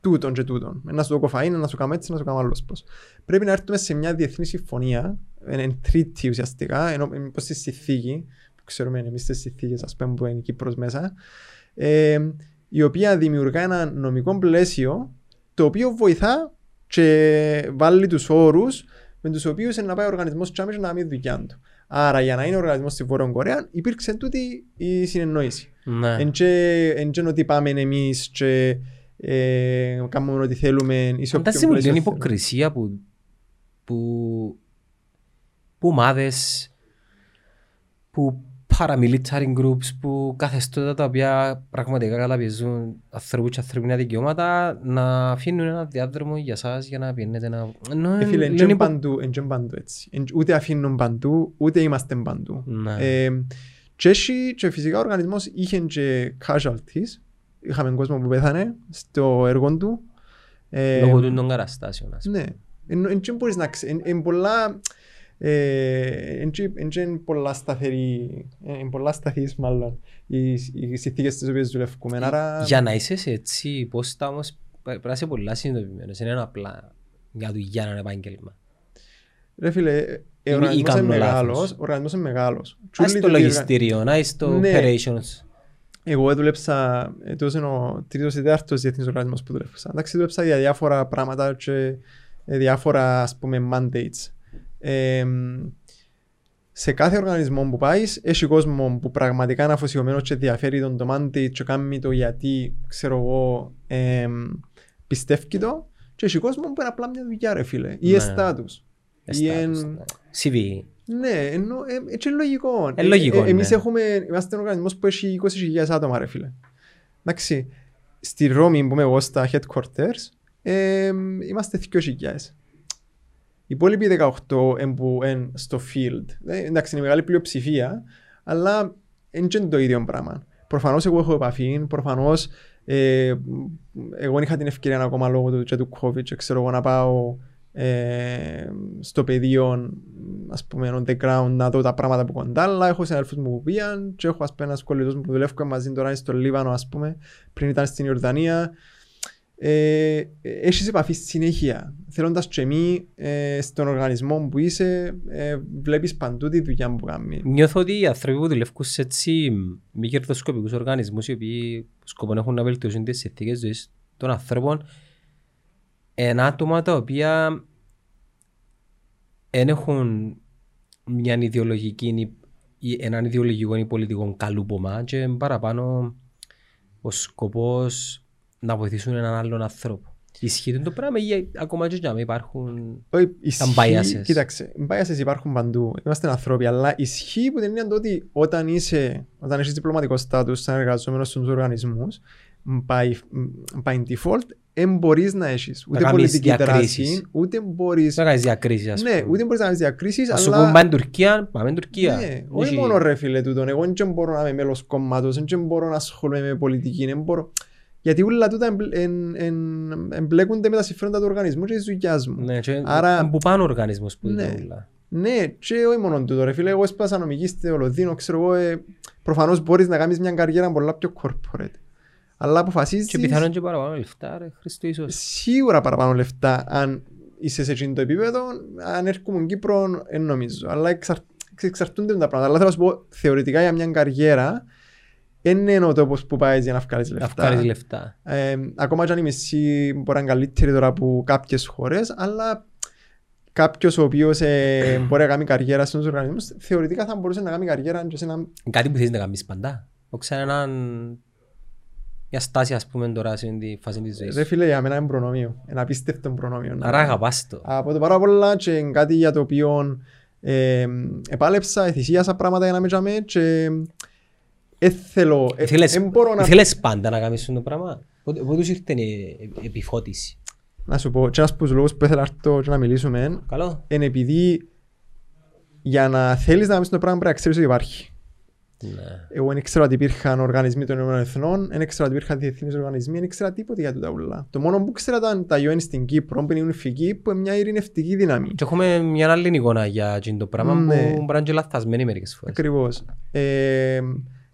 τούτον και τούτον. Να σου το κοφαΐν, να σου κάνω έτσι, να σου κάνω άλλος πώς. Πρέπει να έρθουμε σε μια διεθνή συμφωνία, εν τρίτη ουσιαστικά, ενώ πως στη συνθήκη, που ξέρουμε εμείς τις συνθήκες, ας πούμε, που είναι η Κύπρος μέσα, ε, η οποία δημιουργά ένα νομικό πλαίσιο, το οποίο βοηθά και βάλει τους όρους με τους οποίους να πάει ο οργανισμός και να κάνει δουλειά του. Άρα για να είναι ο οργανισμός στη Βόρειας Κορέας υπήρξε τούτη η συνεννόηση. Ναι. Εν και ότι πάμε εμείς και ε, κάνουμε ό,τι θέλουμε. είσαι Εντάξει, μου είναι υποκρισία που, που, που ομάδες, που paramilitary groups, που καθεστώτα τα οποία πραγματικά καταπιεζούν ανθρώπους και ανθρώπινα δικαιώματα να αφήνουν ένα διάδρομο για σας για να πιένετε να... Ε, φίλε, εν υπο... παντού, εν παντού έτσι. Ούτε αφήνουν παντού, ούτε είμαστε παντού. Ναι. Ε, και, έχει, και φυσικά ο οργανισμός είχε και casualties, είχαμε κόσμο που πέθανε στο έργο του. Ε, Λόγω του των καταστάσεων. Ναι. Εν μπορείς να ξέρεις. Εν πολλά... Είναι πολλά σταθερή, είναι πολλά σταθείς μάλλον οι, οι συνθήκες τις οποίες δουλεύουμε. Άρα... Για να είσαι έτσι, πώς τα όμως πρέπει να είσαι πολλά συνειδητοποιημένος. Είναι ένα απλά για δουλειά ένα επάγγελμα. Ρε φίλε, ο οργανισμός είναι μεγάλος. Ο οργανισμός είναι μεγάλος. Ας το λογιστήριο, να στο ναι. operations. Εγώ έδουλεψα, τόσο είναι ο τρίτος ή τέταρτος διεθνής οργανισμός που δούλεψα. Εντάξει, δούλεψα για διάφορα πράγματα και διάφορα, ας πούμε, mandates. Ε, σε κάθε οργανισμό που πάεις, έχει κόσμο που πραγματικά είναι αφοσιωμένος και ενδιαφέρει τον το mandate και κάνει το γιατί, ξέρω εγώ, ε, πιστεύει το και έχει κόσμο που είναι απλά μια δουλειά, ρε φίλε. Ή εστάτους. Ή εν... CV. Ναι, ενώ, ε, έτσι είναι λογικό. Ε, λογικό, ε, εμείς ναι. έχουμε, είμαστε ένα οργανισμός που έχει 20.000 άτομα, ρε φίλε. Εντάξει, στη Ρώμη που είμαι εγώ στα headquarters, ε, είμαστε 2.000. Οι υπόλοιποι 18 είναι στο field. Ε, εντάξει, είναι μεγάλη πλειοψηφία, αλλά δεν είναι το ίδιο πράγμα. Προφανώς εγώ έχω επαφή, προφανώς ε, εγώ είχα την ευκαιρία ακόμα λόγω του, του COVID, ξέρω εγώ να πάω ε, στο πεδίο ας πούμε on the ground να δω τα πράγματα που κοντά αλλά έχω συναδελφούς μου που πήγαν και έχω ας πούμε ένας κολλητός μου που δουλεύω μαζί τώρα στο Λίβανο ας πούμε πριν ήταν στην Ιορδανία ε, έχεις επαφή στη συνέχεια θέλοντας και εμείς ε, στον οργανισμό που είσαι ε, βλέπεις παντού τη δουλειά που κάνεις. Νιώθω ότι οι άνθρωποι που δουλεύουν σε έτσι μη κερδοσκοπικούς οργανισμούς οι οποίοι σκοπούν έχουν να βελτιώσουν τις συνθήκες ζωής των ανθρώπων είναι άτομα τα οποία δεν έχουν μια ιδεολογική ή έναν ιδεολογικό ή πολιτικό καλούπομα και παραπάνω ο σκοπός να βοηθήσουν έναν άλλον άνθρωπο. Ισχύει το πράγμα ή ακόμα και να μην υπάρχουν τα biases; Κοίταξε, biases υπάρχουν παντού. Είμαστε άνθρωποι, αλλά ισχύει που δεν είναι το ότι όταν είσαι, όταν έχεις διπλωματικό στάτους σαν εργαζόμενος στους οργανισμούς, by, by default δεν μπορείς να έχεις ούτε πολιτική δράση, ούτε μπορείς... Να κάνεις διακρίσεις, ας πούμε. Ναι, ούτε μπορείς να κάνεις διακρίσεις, αλλά... Ας σου πούμε πάμε Τουρκία, πάμε Τουρκία. Ναι, όχι μόνο ρε φίλε τούτον, εγώ δεν μπορώ να είμαι μέλος κόμματος, δεν μπορώ να ασχολούμαι με πολιτική, δεν μπορώ... Γιατί όλα τούτα εμπλέκονται με τα συμφέροντα του οργανισμού και της δουλειάς μου. Ναι, και Άρα... που πάνω ο οργανισμός που ναι. όλα. Ναι, και όχι μόνο τούτο ρε φίλε, εγώ έσπασα νομική στο Λονδίνο, ξέρω εγώ, ε, προφανώς μπορείς να κάνεις μια καριέρα πολλά πιο corporate. Αλλά αποφασίζεις... Και πιθανόν και παραπάνω λεφτά, ρε Χριστό ίσως. Σίγουρα παραπάνω λεφτά, αν είσαι σε εκείνο το επίπεδο, αν έρχομαι Κύπρο, δεν νομίζω. Αλλά εξαρ... εξαρτούνται τα πράγματα. Αλλά θέλω να σου πω, θεωρητικά για μια καριέρα, δεν είναι ο τόπος που πάει για να βγάλεις λεφτά. Να βγάλεις λεφτά. Ε, ακόμα και αν η μισή μπορεί να είναι καλύτερη τώρα από κάποιες χώρες, αλλά κάποιος ο οποίος ε, [clears throat] μπορεί να κάνει καριέρα στους οργανισμούς, θεωρητικά θα μπορούσε να κάνει καριέρα και σε ένα... Κάτι που θέλεις να κάνεις παντά. Όχι έναν μια στάση ας πούμε τώρα σε τη φάση της ζωής. Ρε φίλε για μένα είναι προνόμιο, ένα απίστευτο προνόμιο. Άρα αγαπάς το. Από το πάρα πολλά και κάτι για το οποίο ε, επάλεψα, εθυσίασα πράγματα για να με τζαμε και έθελω, Ήθελες πάντα να κάνεις το πράγμα; Πότε τους ήρθε η επιφώτιση; Να σου πω, και ένας από τους λόγους που ήθελα και να μιλήσουμε είναι επειδή για να θέλεις να κάνεις το πράγμα πρέπει να ξέρεις ότι υπάρχει. Ναι. Εγώ δεν ήξερα ότι υπήρχαν οργανισμοί των ΗΕ, δεν ήξερα ότι υπήρχαν διεθνείς οργανισμοί, δεν ήξερα τίποτα για τα ούλα. Το μόνο που ήξερα ήταν τα UN στην Κύπρο, που είναι φυγή, που είναι μια ειρηνευτική δύναμη. Και έχουμε μια άλλη εικόνα για το πράγμα ναι. που μπορεί να είναι λαθασμένη μερικές φορές. Ακριβώς. Ε,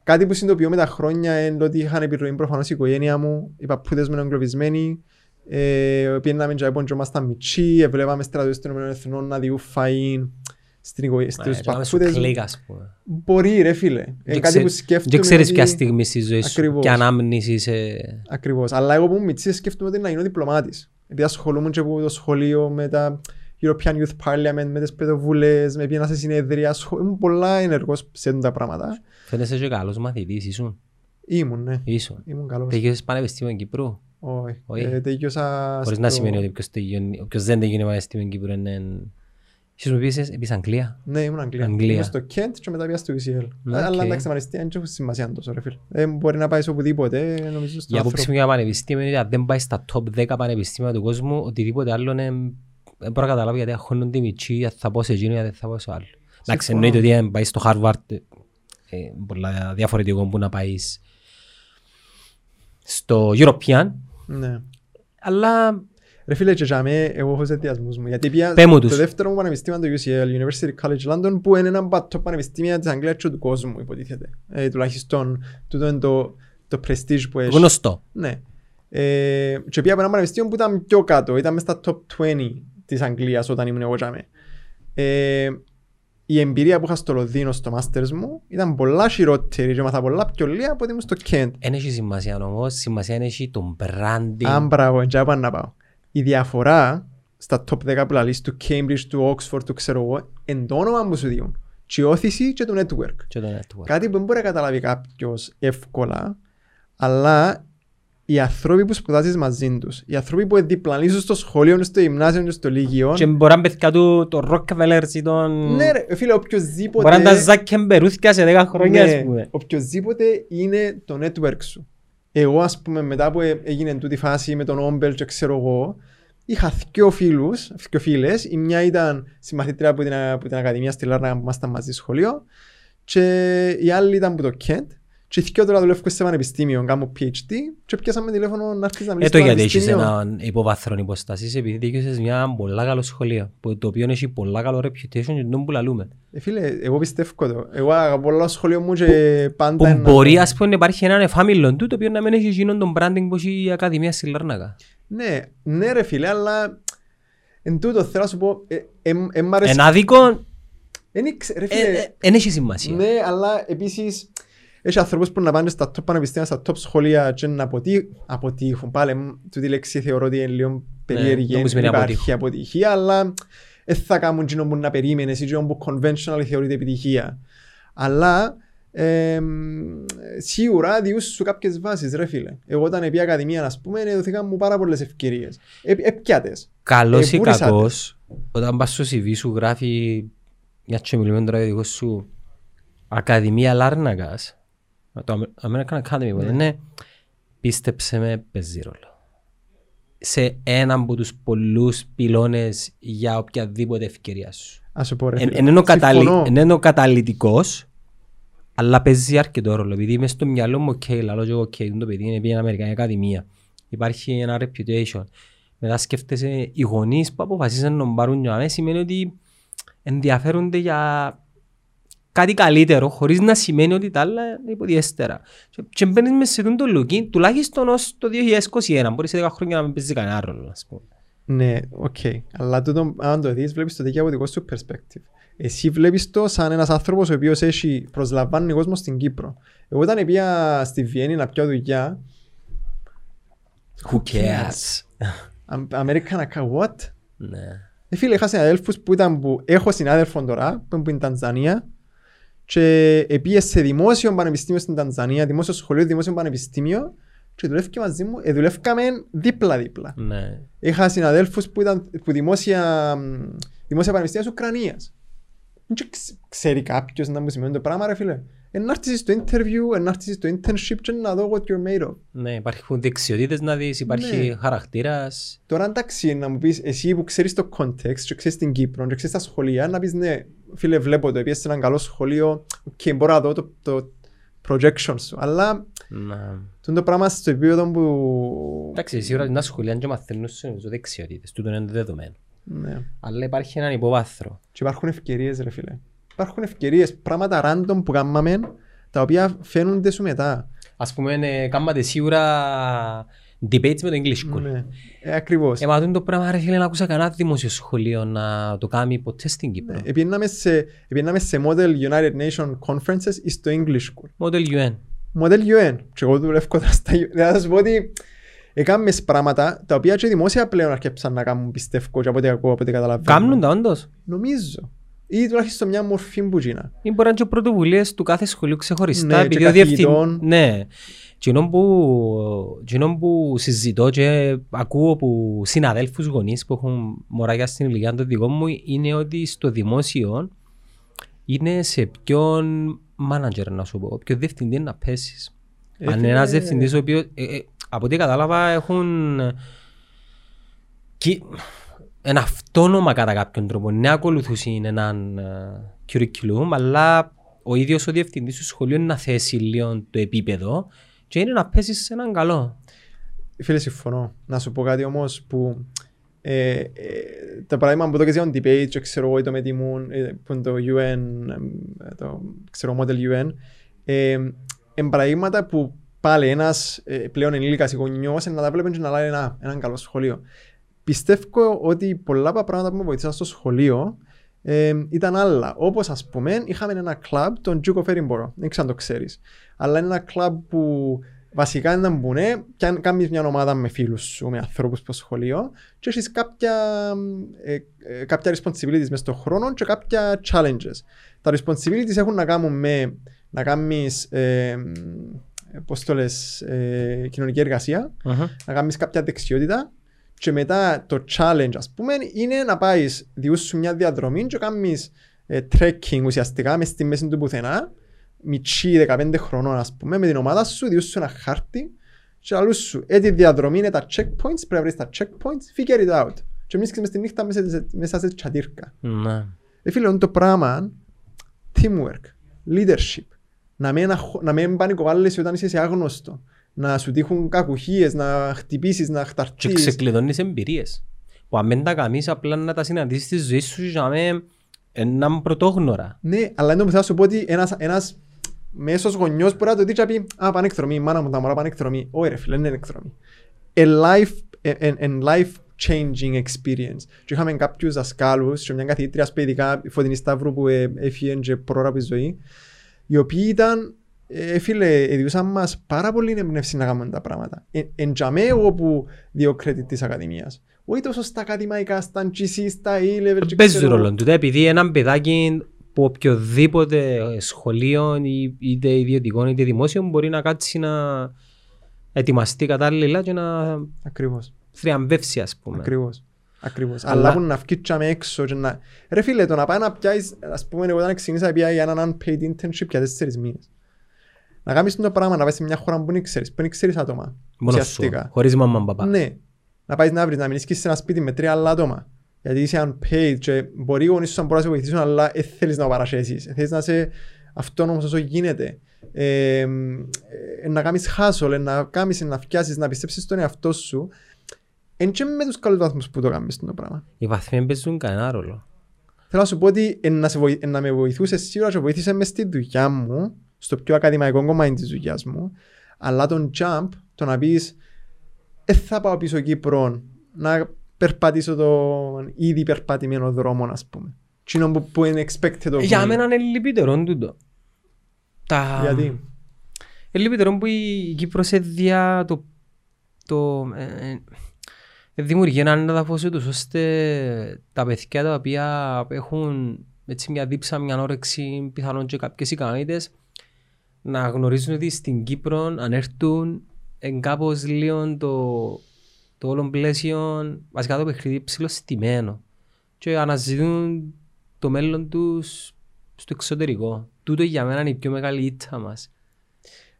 Κάτι που συνειδητοποιώ με τα χρόνια είναι ότι είχαν επιρροή προφανώς η οικογένεια μου, οι παππούδες μου είναι εγκλωβισμένοι, ε, πήγαιναμε και από και ήμασταν μητσί, βλέπαμε στρατούς των ΗΕ να διούν φαΐν στην οικογένεια, στους Ε, τώρα σου παππούδες μου. κλικ, ας πούμε. Μπορεί ρε φίλε, είναι Δεν κάτι που ξέρεις- σκέφτομαι Δεν ξέρεις ότι- ποια στιγμή στη ζωή σου Ακριβώς. και ανάμνησης σε... Ακριβώς. Αλλά εγώ που ήμουν μητσής σκέφτομαι ότι να γίνω διπλωμάτης. Επειδή ασχολούμαι και από το σχολείο με τα European Youth Parliament, με τις παιδοβούλες, με πήγαινα σε συνεδρία. ασχο- Ήμουν πολλά ενεργός σε αυτά τα πράγματα. Φαίνεσαι και καλός μαθητής, ήσουν. Ήμουν, ναι. Ήσουν. Ήμουν καλός. Τελειώσες πανεπιστήμιο Κύπρου. Όχι. Όχι. Ε, Τελειώσα Χωρίς να στο- σημαίνει ότι ποιος τελειώνει- όποιος δεν τελειώνει πανεπιστήμιο Κύπρου είναι... Ίσως μου πεις, επίσης Αγγλία. Ναι, ήμουν Αγγλία. Αγγλία. Ήμουν στο Kent και μετά πήγα στο UCL. Ναι, Αλλά οκ. εντάξει, πανεπιστήμια δεν έχουν σημασία τόσο, ρε φίλε. Ε, Μπορεί να πάει σε οπουδήποτε, ε, νομίζω στο Η άποψη άνθρωπο. μου για πανεπιστήμιο είναι ότι αν δεν πάει στα top 10 πανεπιστήμια του κόσμου, οτιδήποτε άλλο είναι... Δεν μπορώ να καταλάβω γιατί αγχώνονται οι μιτσιοί, αν θα πω σε εκείνο, γιατί θα πω σε άλλο. Εντάξει, Συμφωνώ. εννοείται ότι αν πάει στο Harvard, ε, πολλά διαφορετικό που να πάεις στο European, Ναι. αλλά Ρε φίλε, και για μέ, εγώ έχω ζετιασμούς μου. Γιατί πήγα Πέ μου το τους. δεύτερο μου πανεπιστήμιο, το UCL, University College London, που είναι ένα από τα top πανεπιστήμια της Αγγλίας και του κόσμου, υποτίθεται. Ε, τουλάχιστον, τούτο είναι το, το prestige που έχει. γνωστό. Ναι. Ε, και πήγα από ένα πανεπιστήμιο που ήταν πιο κάτω, ήταν μέσα στα top 20 της Αγγλίας όταν ήμουν εγώ τζάμε. Ε, η εμπειρία που είχα στο Λονδίνο στο Masters μου ήταν πολλά χειρότερη και μάθα πολλά πιο λίγα από ότι ήμουν στο Kent. Δεν έχει σημασία όμως, σημασία έχει το branding. Αν μπράβο, εντιά πάνω να πάω. Η διαφορά στα top 10 που λαλείς του Cambridge, του Oxford, του ξέρω εγώ, εν το όνομα που σου δίνουν. Και η όθηση και το network. και το network. Κάτι που δεν μπορεί να καταλάβει κάποιος εύκολα, αλλά οι άνθρωποι που σπουδάζεις μαζί τους, οι άνθρωποι που διπλανίζουν στο σχολείο, στο γυμνάσιο και στο λύγειο, Και μπορεί να παιδιά του το Rockefeller ή τον... ναι ρε, φίλε, οποιοςδήποτε... Μπορεί να τα Ζάκεμπερούθια σε 10 χρόνια, ας Ναι, πούμε. οποιοςδήποτε είναι το network σου. Εγώ, ας πούμε, μετά που ε- έγινε τούτη φάση με τον Όμπελ και ξέρω εγώ, είχα δυο φίλους, δυο φίλες. Η μια ήταν συμμαθήτρια από την, από την Ακαδημία στη Λάρνα που ήμασταν μαζί στο σχολείο και η άλλη ήταν από το Kent και οι δυο τώρα δουλεύουν σε πανεπιστήμιο, κάνω PhD και πιάσαμε τηλέφωνο να έρθεις να Ε, μιλήσεις το στο γιατί έχεις πανεπιστήμιο. έναν υποβάθρον υποστάσεις επειδή δικαιούσες μια πολλά καλό σχολείο που- το οποίο έχει πολλά καλό reputation και τον που λαλούμε. Ε, φίλε, εγώ πιστεύω το. Εγώ αγαπώ το σχολείο μου και πάντα... Που ένα- μπορεί ας πούμε να υπάρχει έναν εφάμιλον του το οποίο να μην έχει γίνον τον branding που έχει η Ακαδημία στη Λάρνακα. Ναι, ναι ρε φίλε, αλλά εν τούτο θέλω να σου πω, ε, ε, ε, μ' αρέσει- Εν άδικο, Εν ήξε- ρε ε, φίλε, ε, εν έχει σημασία. ναι, αλλά επίσης έχει ανθρώπους που να πάνε στα top πανεπιστήμια, στα top σχολεία και να αποτύ- αποτύχουν. Πάλι, μ, τούτη λέξη θεωρώ ότι είναι λίγο περίεργη, Ναι, νομίζω δεν είναι υπάρχει αποτυχία, αλλά δεν θα κάνουν εκείνο που να περίμενες ή εκείνο που conventional θεωρείται επιτυχία. Αλλά εμ, σίγουρα διούς σου κάποιες βάσεις ρε φίλε. Εγώ όταν πήγα ακαδημία ας πούμε έδωθηκαν μου πάρα πολλές ευκαιρίες. Ε, έπιατες. Καλός Ε, ή βούρισατε. κακός, όταν πας στο CV σου γράφει μια και μιλούμε τώρα για δικό σου Ακαδημία Λάρνακας, το American Academy, που είναι, πίστεψε με, παίζει ρόλο. Σε έναν από τους πολλούς πυλώνες για οποιαδήποτε ευκαιρία σου. Ας σου πω ρε Εν φίλε. εν είναι ο καταλη- Συμφωνώ. εν είναι ο καταλυτικός, αλλά παίζει αρκετό ρόλο. Επειδή μες στο μυαλό μου, οκ, λαλό και εγώ, οκ, το παιδί είναι πήγαινε Αμερικανική Ακαδημία. Υπάρχει ένα reputation. Μετά σκέφτεσαι οι γονείς που αποφασίσαν να τον πάρουν για μένα, σημαίνει ότι ενδιαφέρονται για κάτι καλύτερο, χωρίς να σημαίνει ότι τα άλλα είναι υποδιέστερα. Και, και μπαίνεις μες σε το λούκι, τουλάχιστον ως το 2021, μπορεί σε 10 χρόνια να μην παίζει κανένα ρόλο, ας πούμε. Ναι, οκ. Αλλά τούτο, αν το δεις, βλέπεις το τζαι από δικό σου perspective. Εσύ βλέπεις το σαν ένας άνθρωπος ο οποίος έχει προσλαμβάνει κόσμο στην Κύπρο. Εγώ όταν πήγα στη Βιέννη να πιω δουλειά, Who cares? Am- American account, what? Ναι. Ε, φίλε, είχα συναδέλφους που ήταν που έχω συνάδελφον τώρα, που είναι στην Τανζανία και πήγε σε δημόσιο πανεπιστήμιο στην Τανζανία, δημόσιο σχολείο, δημόσιο πανεπιστήμιο και δουλεύει μαζί μου, ε, δουλεύκαμε δίπλα-δίπλα. Ναι. Είχα συναδέλφους που ήταν που δημόσια, μ, δημόσια πανεπιστήμια της Ουκρανίας. Δεν ξε- ξέρει κάποιος να μου σημαίνει το πράγμα ρε φίλε. Εν να έρθεις στο interview, εν να έρθεις στο internship και να δω what you're made of. Ναι, υπάρχουν δεξιότητες να δεις, υπάρχει Ναι. χαρακτήρας. Τώρα εντάξει να μου πεις εσύ που ξέρεις το context και ξέρεις την Κύπρο και ξέρεις τα σχολεία να πεις ναι φίλε βλέπω το επίσης σε ένα καλό σχολείο και μπορώ να δω το, το projection σου αλλά Να. το, το πράγμα στο επίπεδο που Εντάξει, σίγουρα τα σχολεία και μαθαίνουν σε νομίζω δεξιότητες, τούτο είναι δεδομένο. ναι. Αλλά υπάρχει έναν υποβάθρο. Και υπάρχουν ευκαιρίες ρε φίλε. Υπάρχουν ευκαιρίες, πράγματα random που κάναμε τα οποία φαίνονται σου μετά. Ας πούμε, ε, κάματε σίγουρα debates με το English School. Ναι. Ε, ακριβώς. Ε, μα τούτο το πράγμα, ρε φίλε, να ακούσα κανένα δημόσιο σχολείο να το κάνει ποτέ στην Κύπρο. Ναι. Επίναμε σε, επίναμε σε Model United Nation Conferences ή στο English School. Model UN. Model UN. Και εγώ δουλεύω τώρα στα UN. Δηλαδή, θα σου πω ότι έκαμε πράγματα τα οποία και δημόσια πλέον αρκέψαν να κάνουν πιστεύω και από ό,τι ακούω, από ό,τι καταλαβαίνω. Κάμνουν τα όντως. Νομίζω. Ή τουλάχιστον μια μορφή που γίνα. Ή μπορεί να είναι και πρωτοβουλίες του κάθε σχολείου ξεχωριστά. Ναι, επειδή και ο διευθυν- καθηγητών. Ναι. Εκείνο που, εκείνο που συζητώ και ακούω από συναδέλφους γονείς που έχουν μωράκια στην ηλικία των δικών μου είναι ότι στο δημόσιο είναι σε ποιον manager να σου πω, ποιο διευθυντή να πέσεις. Ε, Αν φίλε, είναι ένας διευθυντής ο οποίος, ε, ε, από ό,τι κατάλαβα έχουν και ένα αυτόνομα κατά κάποιον τρόπο. Ναι, ακολουθούσαν έναν ε, curriculum, αλλά ο ίδιος ο διευθυντής του σχολείου είναι να θέσει λίγο το επίπεδο και είναι να πέσει σε έναν καλό. Φίλε, συμφωνώ. Να σου πω κάτι όμως που ε, ε, το παράδειγμα που το και για τον debate και ξέρω εγώ ή το με τιμούν ε, που είναι το UN, ε, το ξέρω Model UN ε, εν παραδείγματα που πάλι ένας ε, πλέον ενήλικας γονιός να τα βλέπει και να λέει ένα, έναν καλό σχολείο. Πιστεύω ότι πολλά από τα πράγματα που με βοήθησαν στο σχολείο ε, ήταν άλλα. Όπως ας πούμε είχαμε ένα κλαμπ, τον Duke of Edinburgh, δεν ξέρω αν το ξέρεις. Αλλά είναι ένα κλαμπ που βασικά είναι να μπουνε και αν κάνεις μια ομάδα με φίλους σου, με ανθρώπους στο σχολείο και έχεις κάποια, ε, ε, κάποια responsibilities μες στον χρόνο και κάποια challenges. Τα responsibilities έχουν να κάνουν με να κάνεις ε, πώς το λες, ε, κοινωνική εργασία, να κάνεις κάποια δεξιότητα και μετά το challenge ας πούμε είναι να πάεις διούς σου μια διαδρομή και κάνεις ε, trekking ουσιαστικά μες στη μέση του πουθενά μητσί 15 χρονών ας πούμε με την ομάδα σου διούς σου ένα χάρτη και αλλούς σου ε, τη διαδρομή είναι τα checkpoints πρέπει να βρεις τα checkpoints figure it out και μείνεις μες τη νύχτα μέσα, σε- μέσα σε τσατήρκα Ναι. ε, φίλε, είναι το πράγμα teamwork, leadership. Να μην, αγχω- να μην πανικοβάλλεσαι όταν είσαι σε άγνωστο. Να σου τύχουν κακουχίες, να χτυπήσεις, να Και χταρτείς. ξεκλειδώνεις εμπειρίες. Που αν δεν τα κάνεις απλά να τα συναντήσεις στη ζωή σου για με έναν πρωτόγνωρα. Ναι, αλλά είναι το που θέλω να σου πω ότι ένας, ένας μέσος γονιός μπορεί να το δει και να πει «Α, πάνε εκδρομή, η μάνα μου τα μωρά πάνε εκδρομή». Όχι ρε φίλε, δεν είναι εκδρομή. A life, a, a life changing experience. Και είχαμε κάποιους δασκάλους και μια καθηγήτρια παιδικά, η Φωτεινή Σταύρου που ε, έφυγε και πρόωρα από τη ζωή, οι οποίοι ήταν, ε, φίλε, έδιωσαν μας πάρα πολύ εμπνεύση να κάνουμε τα πράγματα. Ε, εν τζαμέ εγώ που δύο credit της Ακαδημίας. Όχι τόσο στα ακαδημαϊκά, στα GC, στα E-level. και Παίζει ξέρω- ρόλο του. Επειδή ένα παιδάκι από οποιοδήποτε σχολείο, ή- είτε ιδιωτικό είτε δημόσιο, μπορεί να κάτσει να ετοιμαστεί κατάλληλα και να Ακριβώς. θριαμβεύσει, ας πούμε. Ακριβώς. Ακριβώς. Αλλά- Αλλά που να φκίτσαμε έξω και να... Ρε φίλε, το να πάει να πιάσεις, ας πούμε, εγώ όταν ξεκίνησα πια για έναν unpaid internship για τέσσερις μήνες. Να κάνεις το πράγμα, να πάει σε μια χώρα που δεν ξέρεις, που δεν ξέρεις άτομα. Μόνος σου, ουσιαστικά. χωρίς μαμά παπά. Ναι. Να πάεις να βρεις, να μείνεις και σε ένα σπίτι με τρία άλλα άτομα. Γιατί είσαι unpaid και μπορεί οι γονείς σου να μπορούν να σε βοηθήσουν, αλλά δεν θέλεις να παρασχέσεις. Θέλεις να είσαι αυτόνομος όσο γίνεται. Ε, ε, να κάνεις hustle, ε, να κάνεις, να φτιάσεις, να πιστέψεις στον εαυτό σου. Εν και με τους καλούς βαθμούς που το κάνεις το πράγμα. Οι βαθμοί δεν παίζουν κανένα ρόλο. Θέλω να σου πω ότι εν να, σε βοη... εν να με βοηθούσες σίγουρα και βοήθησε μες στη δουλειά μου, στο πιο ακαδημαϊκό κομμάτι της δουλειάς μου, αλλά τον jump, το να πεις δεν θα πάω πίσω Κύπρο να περπατήσω τον ήδη περπατημένο δρόμο, ας πούμε. Τι είναι που, που είναι expected of Για me. μένα είναι λυπητερό τούτο. Τα... Γιατί; Είναι λυπητερό που η Κύπρος δια το... το ε, ε, δημιουργεί έναν έδαφος ούτως ώστε τα παιδιά τα οποία έχουν έτσι μια δίψα, μια όρεξη, πιθανόν και κάποιες ικανότητες να γνωρίζουν ότι στην Κύπρο αν έρθουν εν κάπως λίγο το, το όλο πλαίσιο βασικά το παιχνίδι ψηλοστημένο και αναζητούν το μέλλον τους στο εξωτερικό. Τούτο για μένα είναι η πιο μεγάλη ήττα μας.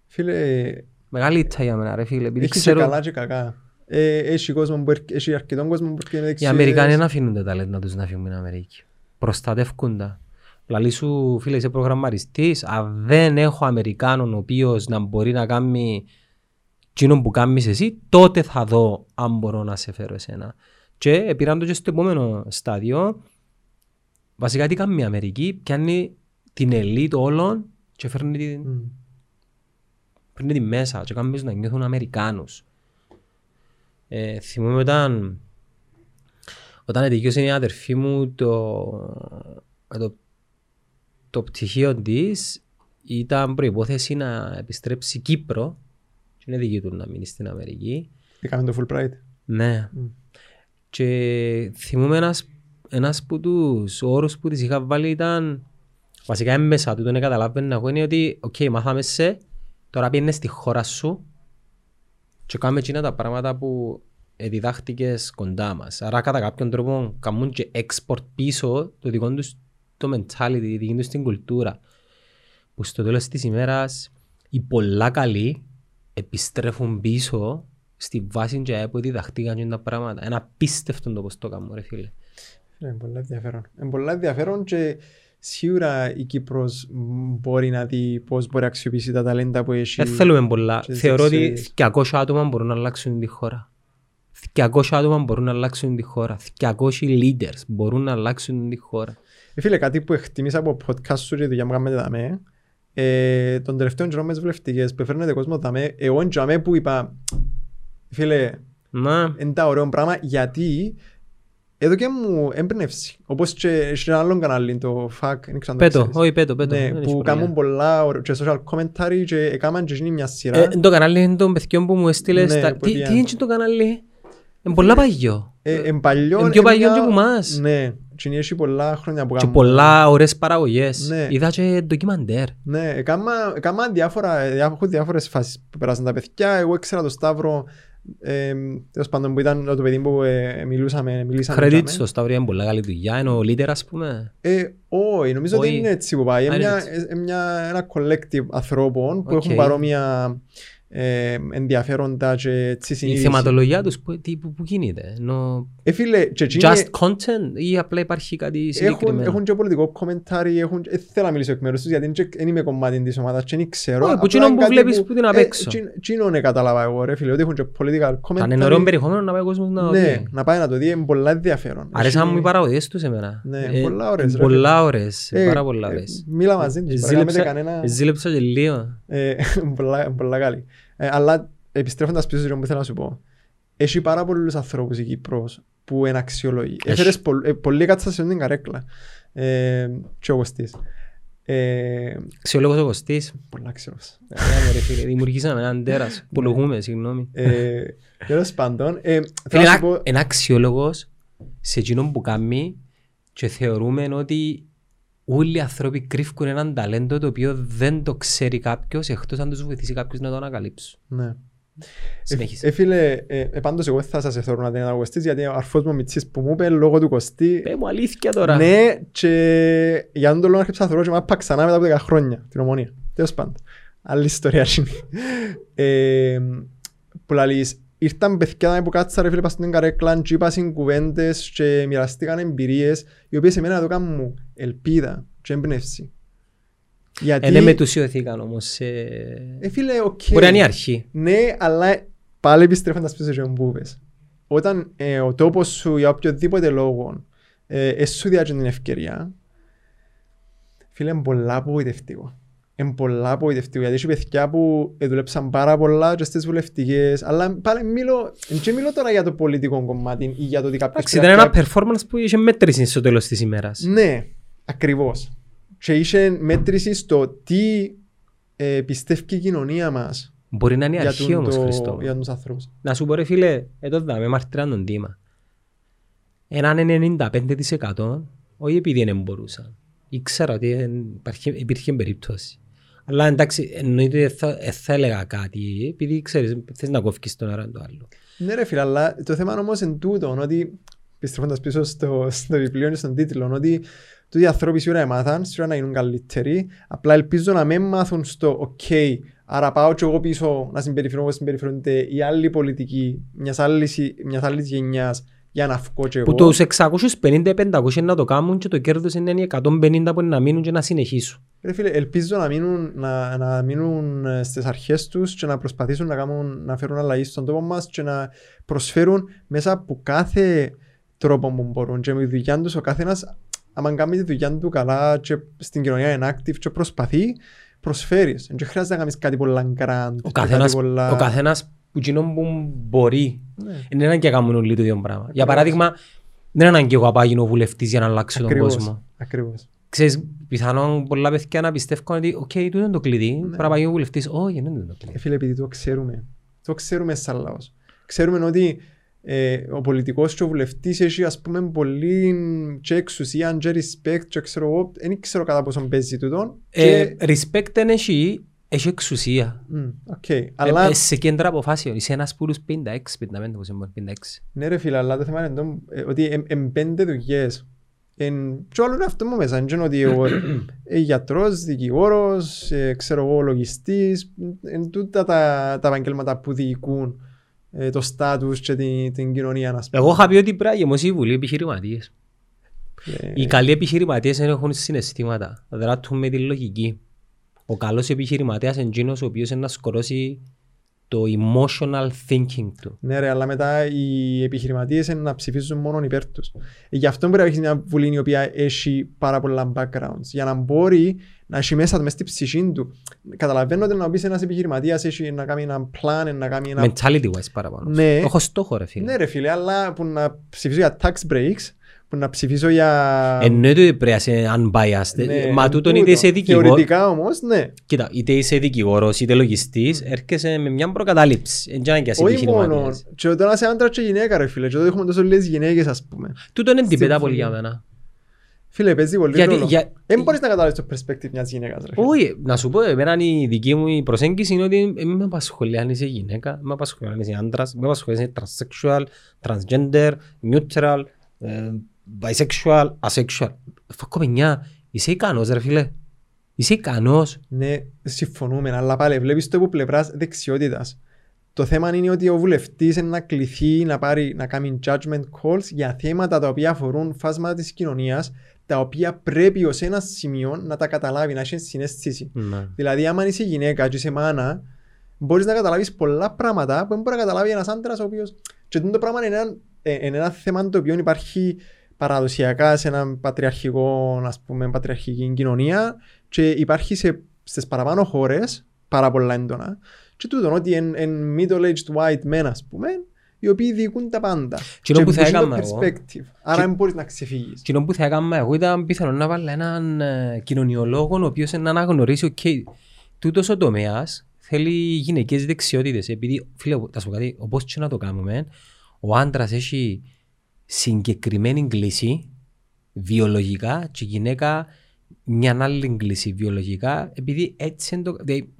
Φίλε, Μεγάλη ήττα για μένα ρε φίλε. Επειδή έχεις και ξέρω καλά και κακά. Ε, έχει, κόσμο που, έρχ- έχει αρκετόν κόσμο που έρχεται με οι δεξιότητες. Αμερικάνοι δεν αφήνουν τα ταλέντα τους να φύγουν στην Αμερική. Προστατεύκουν τα. Λαλή σου φίλε είσαι προγραμματιστής. Αν δεν έχω Αμερικάνον ο οποίος να μπορεί να κάνει εκείνο που κάνεις εσύ, τότε θα δω αν μπορώ να σε φέρω εσένα. Και πήραν το και στο επόμενο στάδιο. Βασικά τι κάνει η Αμερική, πιάνει την ελίτ όλων και φέρνει την, Μμ. πριν τη μέσα και κάνουν τους να νιώθουν Αμερικάνους. Ε, θυμούμαι όταν όταν ετικίωσε η αδερφή μου το, το, το πτυχίο της, ήταν προπόθεση να επιστρέψει Κύπρο. Και είναι δική του να μείνει στην Αμερική. Είχαμε το Fulbright. Ναι. Mm. Και θυμούμαι ένας, ένας από τους όρους που της είχα βάλει ήταν βασικά έμμεσα του τον καταλάβαινα εγώ είναι ότι OK, okay, μάθαμε σε, τώρα πήγαινε στη χώρα σου και κάνουμε εκείνα τα πράγματα που διδάχτηκες κοντά μας. Άρα κατά κάποιον τρόπο κάνουν και export πίσω το δικό τους το mentality, τη δική τους την κουλτούρα. Που στο τέλος της ημέρας οι πολλά καλοί επιστρέφουν πίσω στη βάση και που διδαχτήκαν τα πράγματα. Ένα απίστευτο το πώς το κάνουν ρε φίλε. Είναι πολύ ενδιαφέρον. Είναι πολύ ενδιαφέρον και σίγουρα η Κύπρος μπορεί να δει πώς μπορεί να αξιοποιήσει τα ταλέντα που έχει. Δεν θέλουμε πολλά. Θεωρώ ότι 200 άτομα μπορούν να αλλάξουν τη χώρα. 200 άτομα μπορούν να αλλάξουν τη χώρα. 200 leaders μπορούν να αλλάξουν τη χώρα. Ε, φίλε, κάτι που εκτιμήσα από podcast σου και δουλειά μου κάνετε δαμέ, ε, τον τελευταίο καιρό με τις βουλευτικές που έφερνετε κόσμος δαμέ, εγώ εντιαμέ που είπα, φίλε, να. είναι τα ωραίο πράγμα, γιατί εδώ και μου έμπνευση. Όπως και σε ένα άλλο κανάλι, το FAQ, δεν ξέρω Πέτω, όχι πέτω, πέτω. Ναι, που κάνουν πολλά και social commentary και έκαναν και γίνει μια σειρά. Ε, το κανάλι είναι των παιδιών που μου έστειλες. Ναι, τα... που Τι, ήταν. τι είναι το κανάλι; Είναι πολλά παλιό. Ε, εν παλιό, Είναι πιο ε, παλιό μια- και που μας. Ναι, και είναι έχει πολλά χρόνια που Και κάνουν. πολλά ωραίες παραγωγές. Ναι. Είδα και ντοκιμαντέρ. Ναι, έκανα, έκανα διάφορα, διάφορα, έχω διάφορες φάσεις που πέρασαν τα παιδιά. Εγώ ήξερα το Σταύρο, ε, τέλος πάντων που ήταν το παιδί που ε, μιλούσαμε, μιλήσαμε. Credit τζιαμέ. στο Σταύρο είναι πολλά καλή δουλειά. Είναι ο leader ας πούμε. Ε, όχι, νομίζω ότι Όχι. είναι έτσι που πάει. Είναι Α, είναι μια, έτσι. ε, μια, ένα collective ανθρώπων που Οκ. έχουν παρόμοια ε, ενδιαφέροντα και έτσι Η συνείδηση. θεματολογία τους που, τι- που, που γίνεται. Ενώ Ε, φίλε, και εκείνοι just content ή απλά υπάρχει κάτι έχουν, συγκεκριμένο; έχουν και πολιτικό κομμεντάρι, έχουν... Δεν θέλω να μιλήσω εκ μέρους τους γιατί δεν είμαι κομμάτι της ομάδας και δεν ξέρω. Όχι, που Απλά εκείνο που κάτι βλέπεις που την απ' ε, έξω. εκείνο- Εκείνο ναι κατάλαβα εγώ ρε φίλε, ότι έχουν και political Θα είναι ωραίο commentary. περιεχόμενο να πάει ο κόσμος να το Ναι, δει. να πάει να το δει, είναι πολλά ενδιαφέρον. Αρέσαν Έχει- μου οι παραγωγές τους εμένα. Ναι, Ε, πολλά ωραίες, ρε Πολλά ωραίες. Ε, Πάρα πολλά ε, ωραίες. Μίλα μαζί τους, παρακάμε Ζήλεψα- κανένα... Ζήλεψα και λίγο. Ε, [laughs] πολλά, πολλά καλή. Ε, αλλά επιστρέφοντας πίσω σε αυτό που θέλω να σου πω, έχει πάρα πολλούς ανθρώπους η Κύπρος που είναι αξιόλογοι. Έχει. Έφερες πολλ, ε, πολλοί κάτσα σε την καρέκλα. Ε, και ο Κωστής. Ε, Αξιολόγος ο Κωστής. πολλά αξιόλογος. Ωραία, ρε φίλε, Δημιουργήσαμε έναν τέρας. Πολογούμε, συγγνώμη. Ε, τέλος πάντων, ε, Φίλε, θέλω να σου ένα- πω, ένα αξιόλογος σε εκείνον που κάνει και θεωρούμε ότι όλοι οι άνθρωποι κρύφουν έναν ταλέντο το οποίο δεν το ξέρει κάποιος εκτός αν τους βοηθήσει κάποιος να το ανακαλύψει. ναι. Συνέχισε. Ε, φίλε, ε, ε, πάντως εγώ δεν θα σας εθώρω να την ο Κωστής γιατί ο αρφός μου ο Μιτσής που μου είπε λόγω του Κωστή Πέ μου αλήθεια τώρα. Ναι, και για τον τον λόγο άρχισα να θεωρώ και μάπα ξανά μετά από 10 χρόνια την ομονία. Τέλος πάντων. Άλλη ιστορία είναι. Ε, που λαλείς, ήρθαν παιδιά που κάτσα ρε φίλε πας στην καρέκλα και είπαν κουβέντες και μοιραστήκαν εμπειρίες οι οποίες εμένα το κάνουν μου ελπίδα και έμπνευση. Γιατί, Ε, δεν μετουσιωθήκαν όμως. ε, ε, φίλε, οκ. Μπορεί να είναι η αρχή. Ναι, αλλά πάλι επιστρέφοντας πίσω σε που είπες. Όταν ε, ο τόπος σου για οποιοδήποτε λόγο ε, ε, σου διάτσε την ευκαιρία, φίλε, είναι πολλά απογοητευτικό. Είναι πολλά απογοητευτικό, γιατί έχει παιδιά που ε, δουλέψαν πάρα πολλά και στις βουλευτικές, αλλά πάλι μιλώ, δεν μιλώ τώρα για το πολιτικό κομμάτι ή για το ότι κάποιος Εντάξει, πρέπει ήταν να ένα performance που είχε μέτρηση στο τέλος της ημέρας. ναι, ακριβώς. Και είχε μέτρηση στο τι ε, πιστεύει η κοινωνία μας Μπορεί να είναι η για, αρχή τον, όμως, το, Χριστό. για τους άνθρωπους. Να σου πω ρε φίλε, εδώ δάμε μαρτυράν τον τίμα. Έναν 95% όχι επειδή δεν μπορούσαν. Ήξερα ότι εν- υπάρχει- υπήρχε περίπτωση. Αλλά εντάξει, εννοείται δεν θα, ε, θα έλεγα κάτι, επειδή ξέρεις, θες να κόφηκες τον ένα το άλλο. Ναι ρε φίλε, αλλά το θέμα όμως είναι τούτο, ότι επιστρέφοντας πίσω στο, στο βιβλίο και στον τίτλο, ότι τούτοι οι άνθρωποι σίγουρα έμαθαν, σίγουρα να γίνουν καλύτεροι, απλά ελπίζω να μην μάθουν στο «ΟΚ, άρα πάω και εγώ πίσω να συμπεριφέρω όπως συμπεριφέρονται οι άλλοι πολιτικοί μιας άλλης, μιας άλλης γενιάς για να βγω και εγώ». Που τους 650-500 να το κάνουν και το κέρδος είναι οι 150 που είναι να μείνουν και να συνεχίσουν. Ρε φίλε, ελπίζω να μείνουν, να, να μείνουν ε, στις αρχές τους και να προσπαθήσουν να, κάνουν, να φέρουν αλλαγή στον τόπο μας και να προσφέρουν μέσα από κάθε τρόπο που μπορούν και με τη δουλειά τους ο καθένας άμα κάνει τη δουλειά του καλά και στην κοινωνία είναι active και προσπαθεί προσφέρεις. Δεν χρειάζεται να κάνεις κάτι πολλά γκραντ. Ο καθένας, ο καθένας που εκείνο που μπορεί. Ναι. Είναι έναν και κάνουν όλοι το ίδιο πράγμα. Για παράδειγμα, δεν είναι ανάγκη εγώ να πάω γίνω βουλευτής για να αλλάξω τον Ακριβώς. κόσμο. Ακριβώς. Ξέρεις, πιθανόν πολλά παιδιά να πιστεύουν ότι «ΟΚ, τούτο είναι το κλειδί, πρέπει να πάω γίνω βουλευτής». Όχι, δεν είναι το Ε, κλειδί. φίλε, επειδή το ξέρουμε. Το ξέρουμε σαν λαός. Ξέρουμε ότι ε, ο πολιτικός και ο βουλευτής έχει ας πούμε πολύ και εξουσία και respect και ξέρω εγώ, δεν ξέρω κατά πόσο παίζει τούτο. Ε, Και... respect δεν έχει, έχει εξουσία. Μμ, οκ. Αλλά... Αλλά, Ε, σε κέντρα αποφάσεων. Είσαι ένας που τους 56, 55, πώς είναι, 56. ναι ρε φίλε, αλλά το θέμα είναι το, ε, ότι εν, εν πέντε δουλειές. Εν, και όλο είναι αυτό μου μέσα. Δεν είναι ότι εγώ ε, γιατρός, δικηγόρος, ε, ξέρω εγώ, λογιστής, εν τούτα τα, τα επαγγέλματα που διοικούν ε, το στάτους και την, την κοινωνία, ας πούμε. Εγώ είχα πει ότι πρέπει να γεμώσει η Βουλή επιχειρηματίες. Ε, Οι καλοί επιχειρηματίες δεν έχουν συναισθήματα. Δράττουν με τη λογική. Ο καλός επιχειρηματίας είναι εκείνος ο οποίος είναι να σκορώσει το emotional thinking του. Ναι ρε, αλλά μετά οι επιχειρηματίες είναι να ψηφίζουν μόνο υπέρ τους. Ε, Γι' αυτό πρέπει να έχεις μια βουλή η οποία έχει πάρα πολλά backgrounds. Για να μπορεί να έχει μέσα του, μες στην ψυχή του. Καταλαβαίνω ότι να πεις ένας επιχειρηματίας έχει να κάνει ένα plan, να κάνει ένα... Mentality wise παραπάνω. Ναι. Έχω στόχο ρε φίλε. Ναι ρε φίλε, αλλά που να ψηφίσω για tax breaks, που να ψηφίσω για... Εννοείται ότι πρέπει να είσαι unbiased. Ναι, Μα εν τούτον τούτο. είτε είσαι δικηγόρος. Θεωρητικά όμως, ναι. Κοίτα, είτε είσαι δικηγόρος είτε λογιστής, έρχεσαι με μια προκατάληψη. Εν τζάνε και ας Όχι μόνος. επιχειρηματίες. Και όταν είσαι άντρας και γυναίκα ρε φίλε, και τότε έχουμε τόσο λίγες γυναίκες ας πούμε. Τούτον είναι τυπέτα Στην πολύ βουλή. για μένα. Φίλε, παίζει πολύ Γιατί- ρόλο. για- Δεν μπορείς να καταλάβεις το perspective μιας γυναίκας ρε φίλε. Όχι, να σου πω, εμένα η δική μου η προσέγγιση είναι ότι δεν με απασχολεί αν είσαι γυναίκα, με απασχολεί αν είσαι άντρας, με απασχολεί αν είσαι transsexual, transgender, neutral, ε, bisexual, asexual. Φακό παιδιά, είσαι ικανός ρε φίλε. Είσαι ικανός. Ναι, συμφωνούμε, αλλά πάλι βλέπεις το από πλευράς δεξιότητας. Το θέμα είναι ότι ο βουλευτής είναι να κληθεί να, πάρει, να κάνει judgment calls για θέματα τα οποία αφορούν φάσματα της κοινωνίας, τα οποία πρέπει ως ένα σημείο να τα καταλάβει, να έχει συνέστηση. Ναι. Δηλαδή, άμα είσαι γυναίκα και είσαι μάνα, μπορείς να καταλάβεις πολλά πράγματα που δεν μπορεί να καταλάβει ένας άντρας ο οποίος... Και το πράγμα είναι ένα, ε, είναι ένα θέμα το οποίο υπάρχει παραδοσιακά σε ένα πατριαρχικό, ας πούμε, πατριαρχική κοινωνία και υπάρχει σε, στις παραπάνω χώρες πάρα πολλά έντονα και τούτο ότι εν, middle-aged white men, ας πούμε, οι οποίοι διοικούν τα πάντα. Κοινό που θα έχει το έκανα εγώ. perspective. Άρα δεν μπορείς να ξεφύγεις. Κοινό που θα έκανα εγώ ήταν πιθανό να βάλω έναν ε, κοινωνιολόγο ο οποίος να αναγνωρίσει «ΟΚ, τούτος ο τομέας θέλει γυναικές δεξιότητες επειδή φίλε θα σου πω κάτι όπως και να το κάνουμε ο άντρας έχει συγκεκριμένη κλίση βιολογικά και η γυναίκα μια άλλη κλίση βιολογικά επειδή έτσι είναι το... δηλαδή,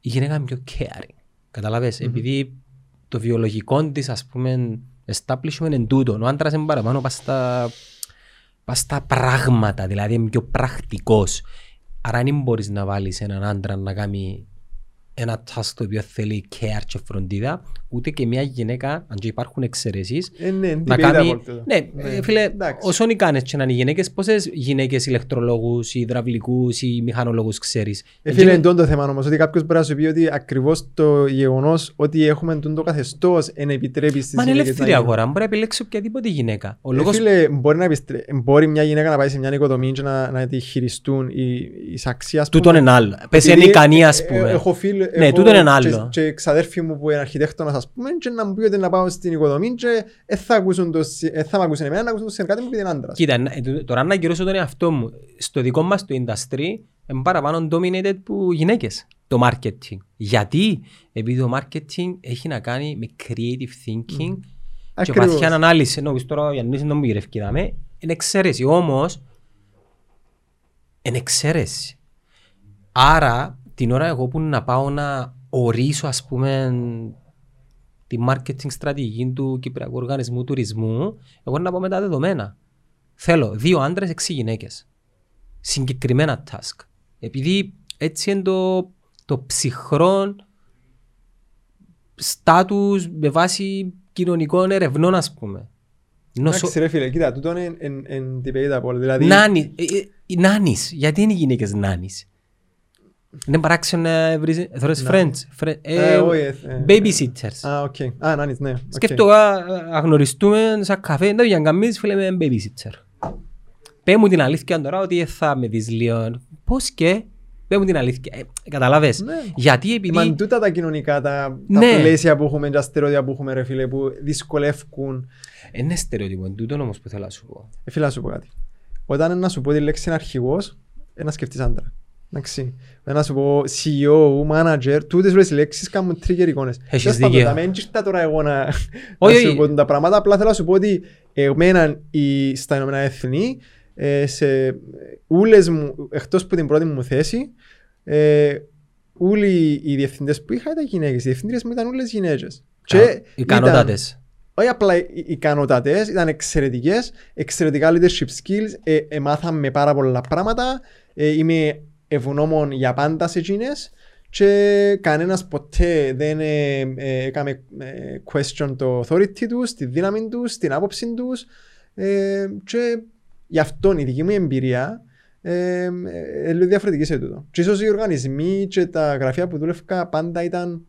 η γυναίκα είναι πιο caring καταλαβες επειδή το βιολογικό της ας πούμε establishment είναι τούτο ο άντρας είναι παραπάνω πας στα, πας στα πράγματα δηλαδή είναι πιο πρακτικός. Άρα δεν μπορείς να βάλεις έναν άντρα να κάνει ένα task το οποίο θέλει care και φροντίδα ούτε και μια γυναίκα αν και υπάρχουν εξαιρέσεις Ε, ναι, να debatable κάνει. τούτο. Ναι, ε, φίλε, εντάξει. όσον ικάνες και να είναι οι γυναίκες, πόσες γυναίκες ηλεκτρολόγους ή υδραυλικούς ή μηχανολόγους ξέρεις; Ε, φίλε, είναι το θέμα όμως, ότι κάποιος μπορεί να σου πει ότι ακριβώς το γεγονός ότι έχουμε τον το καθεστώς εν επιτρέπει στις Μα είναι γυναίκες ελεύθερη να γίνουν. αγορά, μπορεί να επιλέξει οποιαδήποτε γυναίκα. Ο Ε, λόγος φίλε, μπορεί, να επιστρέ... μπορεί μια γυναίκα να πάει σε μια οικοδομή και να, να τη χειριστούν οι, οι αξία, ας τούτον είναι άλλο. Πες είναι Επειδή, ικανή ε, ας ε, πούμε. Έχω φίλ, Ναι, έχω τούτο είναι άλλο. Και, και ξαδέρφοι μου που είναι αρχιτέκτονας ας πούμε και να μου πει ότι να πάω στην οικοδομή και δεν θα, ακούσουν το, συ- ε, θα μ' ακούσουν εμένα, να ακούσουν το συνεργάτη μου επειδή είναι άντρας. Κοίτα, να- ε, τω- τώρα να γυρώσω τον εαυτό μου. Στο δικό μας το industry είναι παραπάνω dominated που γυναίκες. Το marketing. Γιατί; Επειδή το marketing έχει να κάνει με creative thinking και Ακριβώς. βαθιά ανάλυση. Νομίζω τώρα ο Γιάννης δεν μου γυρεύει να με. Είναι εξαίρεση. Όμως, είναι εξαίρεση. Άρα, την ώρα εγώ που να πάω να ορίσω, ας πούμε, τη marketing στρατηγική του Κυπριακού Οργανισμού Τουρισμού, εγώ να πάω με τα δεδομένα. Θέλω δύο άντρες, έξι γυναίκες. Συγκεκριμένα task. Επειδή έτσι είναι το, το ψυχρό στάτους με βάση κοινωνικών ερευνών, ας πούμε. Νοσο... Εντάξει ρε φίλε, κοίτα, τούτο είναι εν- εν debatable. Δηλαδή, Nanny, ε, ε, οι nannies. Γιατί είναι οι γυναίκες nannies; Είναι παράξενο να βρεις, θωρείς friends. frie- ε, Ε, όχι, ε, ε, Babysitters. Α, οκ. Α, nannies, ναι. οκ. Σκέφτομαι να γνωριστούμε σαν καφέ, να για να κάνεις φίλε με babysitter. Πέ μου την αλήθεια τώρα ότι θα με δεις λίγο. Πώς και, Δεν μου την αλήθεια. Ε, καταλάβες; Ναι. Γιατί επειδή... Μα τούτα τα κοινωνικά, τα, Ναι. τα πλαίσια που έχουμε, τα στερεότυπα που έχουμε ρε φίλε, που δυσκολεύουν. Είναι στερεότυπο, εν τούτο όμως που θέλω να σου πω. Ε, φίλε, να σου πω κάτι. Όταν είναι να σου πω τη λέξη αρχηγός, ε, να σκεφτείς άντρα. Εντάξει. Ε, Να σου πω CEO, manager, τούτες όλες οι λέξεις κάνουν trigger εικόνες. Έχεις Τέλος πάντων, δίκιο. τα μην ήρθα τώρα εγώ να, [laughs] να Όχι, σου όχι. πω τα πράγματα, απλά θέλω να σου πω ότι εμένα η- στα Ηνωμένα Έθνη, ε, σε ούλες μου, εκτός από την πρώτη μου θέση, ε, όλοι οι διευθυντές που είχα ήταν γυναίκες. Οι διευθύντριες μου ήταν όλες γυναίκες. Και ήταν- Ικανότατες. όχι απλά οι ικανότατες, ήταν εξαιρετικές, εξαιρετικά leadership skills, ε, ε, μάθαμε πάρα πολλά πράγματα, ε, είμαι ευγνώμων για πάντα σε εκείνες και κανένας ποτέ δεν ε, ε, έκαμε ε, question το authority τους, τη δύναμη τους, την άποψη τους ε, και γι' αυτό η δική μου εμπειρία ε, ε, ε, λίγο διαφορετική σε τούτο. Και ίσως οι οργανισμοί και τα γραφεία που δούλευκα πάντα ήταν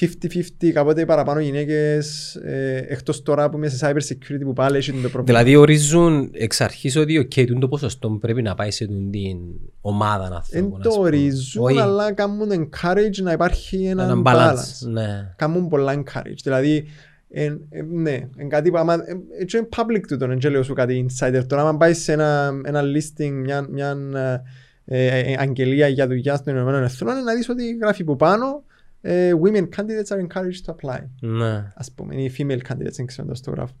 50-50, κάποτε παραπάνω γυναίκες, ε, εκτός τώρα που είμαι σε cyber security που πάλι έχει το πρόβλημα. Δηλαδή ορίζουν εξ αρχής ότι okay, τούτο το ποσοστό πρέπει να πάει σε τούν την ομάδα να Εν θέλω. το ορίζουν, αλλά κάνουν encourage να υπάρχει ένα Έναν balance. balance. Ναι. Κάνουν πολλά encourage. Δηλαδή, εν, ε, ναι, εν κάτι που άμα, ε, ε, και είναι public τούτο, δεν λέω σου κάτι insider. Τώρα, άμα πάει σε ένα, ένα listing, μια, μια ε, ε, αγγελία για δουλειά των Ηνωμένων Εθνών, είναι να δεις ότι γράφει που πάνω ε, women candidates are encouraged to apply. ναι. Ας πούμε, ή female candidates, δεν ξέρω το γράφω.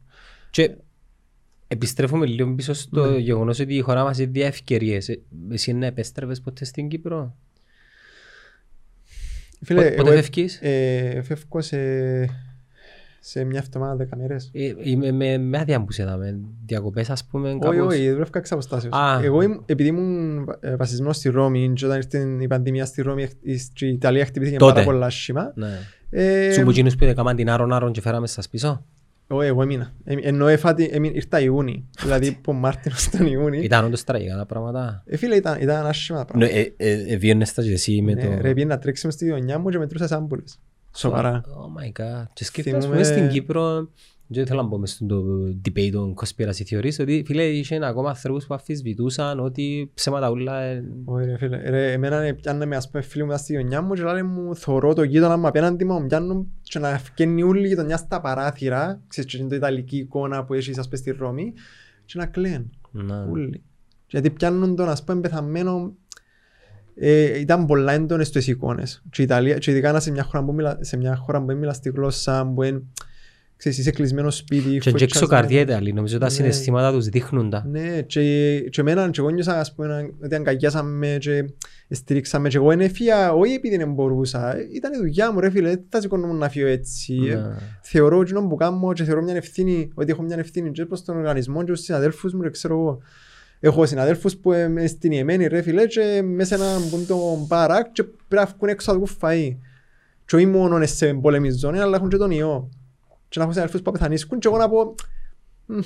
Και επιστρέφουμε λίγο πίσω στο Ναι. γεγονός ότι η χώρα μας έχει δύο ευκαιρίες. Ε, Εσύ να επέστρεφες ποτέ στην Κύπρο; Φίλε, Πότε- Πότε εγώ, φεύγεις; ε, φεύγω σε, σε μια εβδομάδα δέκα μέρες. Ε, Είμαι με, με άδεια που σε δάμε. Διακοπές ας πούμε Όχι, κάπως. όχι, δουλεύκα εξ αποστάσεως. Α. Εγώ ήμουν- επειδή ήμουν ε, βασισμένος στη Ρώμη και όταν ήρθε η πανδημία στη Ρώμη η- η Ιταλία χτυπήθηκε Τότε. πάρα πολλά άσχημα. Ναι. Ε, Σου που εκείνους που έκαναν την άρον άρον και φέραμε σας πίσω. εγώ- εγώ έμεινα. Ε, Ενώ έφατη, έμει- ήρθα Ιούνι. Δηλαδή από Μάρτινο στον Ιούνι. Ήταν όντως τραγικά τα πράγματα. Ε, φίλε, ήταν, ήταν άσχημα τα Ναι, πράγματα. ε, ε, ε, Εβίωνες τα και εσύ με Ναι, το... Ρε, πήγαινα να τρέξουμε στη γωνιά μου και μετρούσα σάμπουλες. Σοβαρά. Oh my god. Και σκέφτομαι ας Θυμούμαι- πούμε στην Κύπρο δεν θέλω να μπω μες στο debate των conspiracy theories ότι φίλε είχε ακόμα ανθρώπους που αφισβητούσαν ότι ψέματα ούλα ε, Όχι ρε φίλε, ρε, εμένα ε, πιάνε με ας πούμε φίλοι μου στη γωνιά μου και λένε μου θωρώ το γείτονα μου απέναντι μου, μου πιάνουν και να ευκαινεί όλη η γειτονιά στα παράθυρα, ξέρεις και είναι το ιταλική εικόνα που έχεις ας πούμε στη Ρώμη και να κλαίν, να- όλοι. Γιατί πιάνουν τον ας πούμε πεθαμένο, ε, ήταν πολλά έντονες στις εικόνες. Και, η Ιταλία, και ειδικά να σε μια χώρα που μιλά, σε μια χώρα που μιλάς στη γλώσσα, που είναι, ξέρεις, είσαι κλεισμένος σπίτι. Και φωτιά έξω καρδιά στα- Ιταλή, νομίζω τα Ναι. συναισθήματα τους δείχνουν τα. ναι, και, και εμένα και εγώ νιώσα ας πούμε ότι αγκαγιάσαμε και στηρίξαμε και εγώ ενέφυγα όχι επειδή δεν μπορούσα, ε, ήταν η δουλειά μου ρε φίλε, δεν θα σηκώνω να φύγω έτσι. Ε, Ναι. Θεωρώ εκείνο που κάνω και θεωρώ μια ευθύνη, ότι έχω μια ευθύνη και προς τον οργανισμό και στους συναδέλφους μου και ξέρω εγώ. Έχω συναδέλφους που είμαι στην Ιεμένη ρε φίλε και μέσα σε ένα μπούντο μπαράκ και πρέπει να βγουν έξω να βγουν φαΐ. Και όχι μόνο σε πόλεμη ζώνη αλλά έχουν και τον ιό. Και να έχω συναδέλφους που πεθανίσκουν και εγώ να πω «Μμ,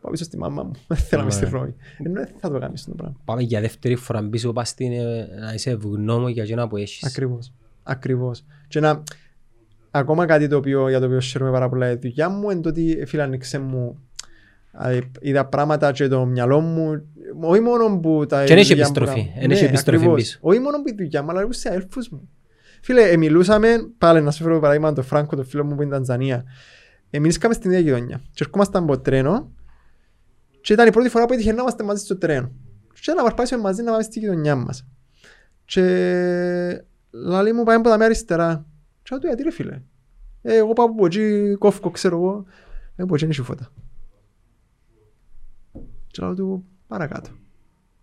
πάω πίσω στη μάμα μου, δεν θέλω να είμαι στη Ναι. Ρώμη. Ενώ δεν θα το κάνεις το πράγμα. Πάμε για δεύτερη φορά πίσω πας στην, ε, να είσαι ευγνώμων για εκείνα που έχεις. Ακριβώς. Ακριβώς. Και να, ακόμα κάτι το οποίο, για το οποίο χαίρομαι πάρα πολλά η δουλειά μου είναι το ότι φίλε άνοιξε μου ε, είδα πράγματα και το μυαλό μου όχι μόνο που τα Και δεν έχει δουλειά που επιστροφή. κάνω. Δεν έχει Ναι, επιστροφή ακριβώς. πίσω. Όχι μόνο που η δουλειά μου αλλά και σε έλφους μου. Φίλε, ε, μιλούσαμε, πάλι να σου φέρω παράδειγμα το Φράγκο, το φίλο μου που είναι Τανζανία. Ε, μιλήσαμε στην ίδια γειτονιά. Και ερχόμασταν από τρένο και ήταν η πρώτη φορά που έτυχε να είμαστε μαζί στο τρένο. Και να παρπάσουμε μαζί να πάμε στη γειτονιά μας. Και λαλή μου πάει από τα μία αριστερά. Και λέω του γιατί ρε φίλε; Ε, εγώ πάω από εκεί, κόφκο ξέρω εγώ. Ε, από εκεί είναι φώτα. Και λέω του παρακάτω.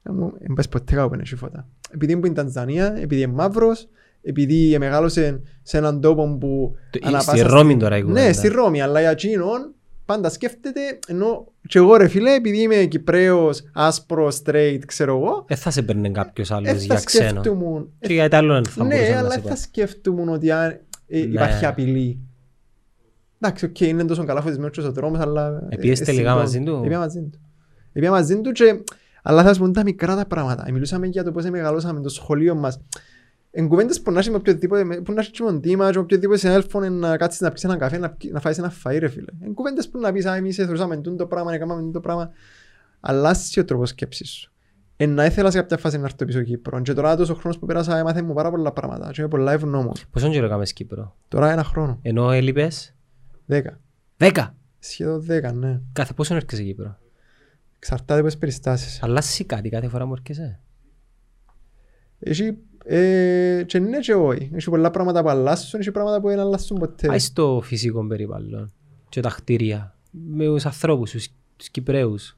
Ε, μου, εν πας ποτέ κάπου είναι φώτα. Επειδή ήμουν στην Τανζανία, επειδή είναι μαύρος, επειδή μεγάλωσε σε έναν τόπο που Το- ανά στη πάσα Ρώμη στιγμή- τώρα η Ναι, κουβέντα. στη Ρώμη, αλλά για εκείνον πάντα σκέφτεται, ενώ και εγώ ρε φίλε, επειδή είμαι Κυπρέος, άσπρος, straight, ξέρω εγώ, Δεν θα σε παίρνει κάποιος ε, άλλος θα για ξένο. σκέφτομουν, Και για Ιταλό δεν θα μπορούσα ναι, να αλλά σε δεν θα πάρει. σκέφτομουν ότι αν, ε, Ναι. υπάρχει απειλή. Εντάξει, οκ, είναι τόσο καλά φωτισμένος ο δρόμος, αλλά... ε, Επίεστε ε, λίγα συγγνώμη. μαζί του; Επία μαζί του. Επία μαζί τους και... Αλλά θα σου πω τα μικρά τα πράγματα. Μιλούσαμε για το πώς μεγαλώσαμε το σχολείο μας. Εν κουβέντες που να έχει με οποιοδήποτε, με- που να έχει και μοντήμα και με οποιοδήποτε συνέλφον να κάτσεις να πεις έναν καφέ, να, πι- να φάεις ένα φαΐ ρε φίλε. Εν κουβέντες που να πεις, α, εμείς θεωρούσαμε τούτο πράγμα, να κάναμε τούτο πράγμα. Αλλάζει ο τρόπος σκέψης σου. ε, να ήθελας σε κάποια φάση να έρθω πίσω Κύπρος. Και τώρα τόσο χρόνος που πέρασα έμαθε μου πάρα πολλά πράγματα. Και είμαι πολλά ευγνώμων. Πόσο καιρό έκαμες Κύπρο; Τώρα ένα χρόνο. Ενώ έλειπες; Δέκα. δέκα. Σχεδόν δέκα, ναι. Κάθε πόσο έρχεσαι Κύπρο; Εξαρτάται από τις περιστάσεις. Αλλάζει κάτι κάθε φορά που έρχεσαι. Έχει ε, και ναι και όχι. Έχει πολλά πράγματα που αλλάσουν, έχει πράγματα που δεν αλλάσουν ποτέ. Πάει στο φυσικό περιβάλλον και τα κτίρια με τους ανθρώπους, τους, τους Κυπρέους.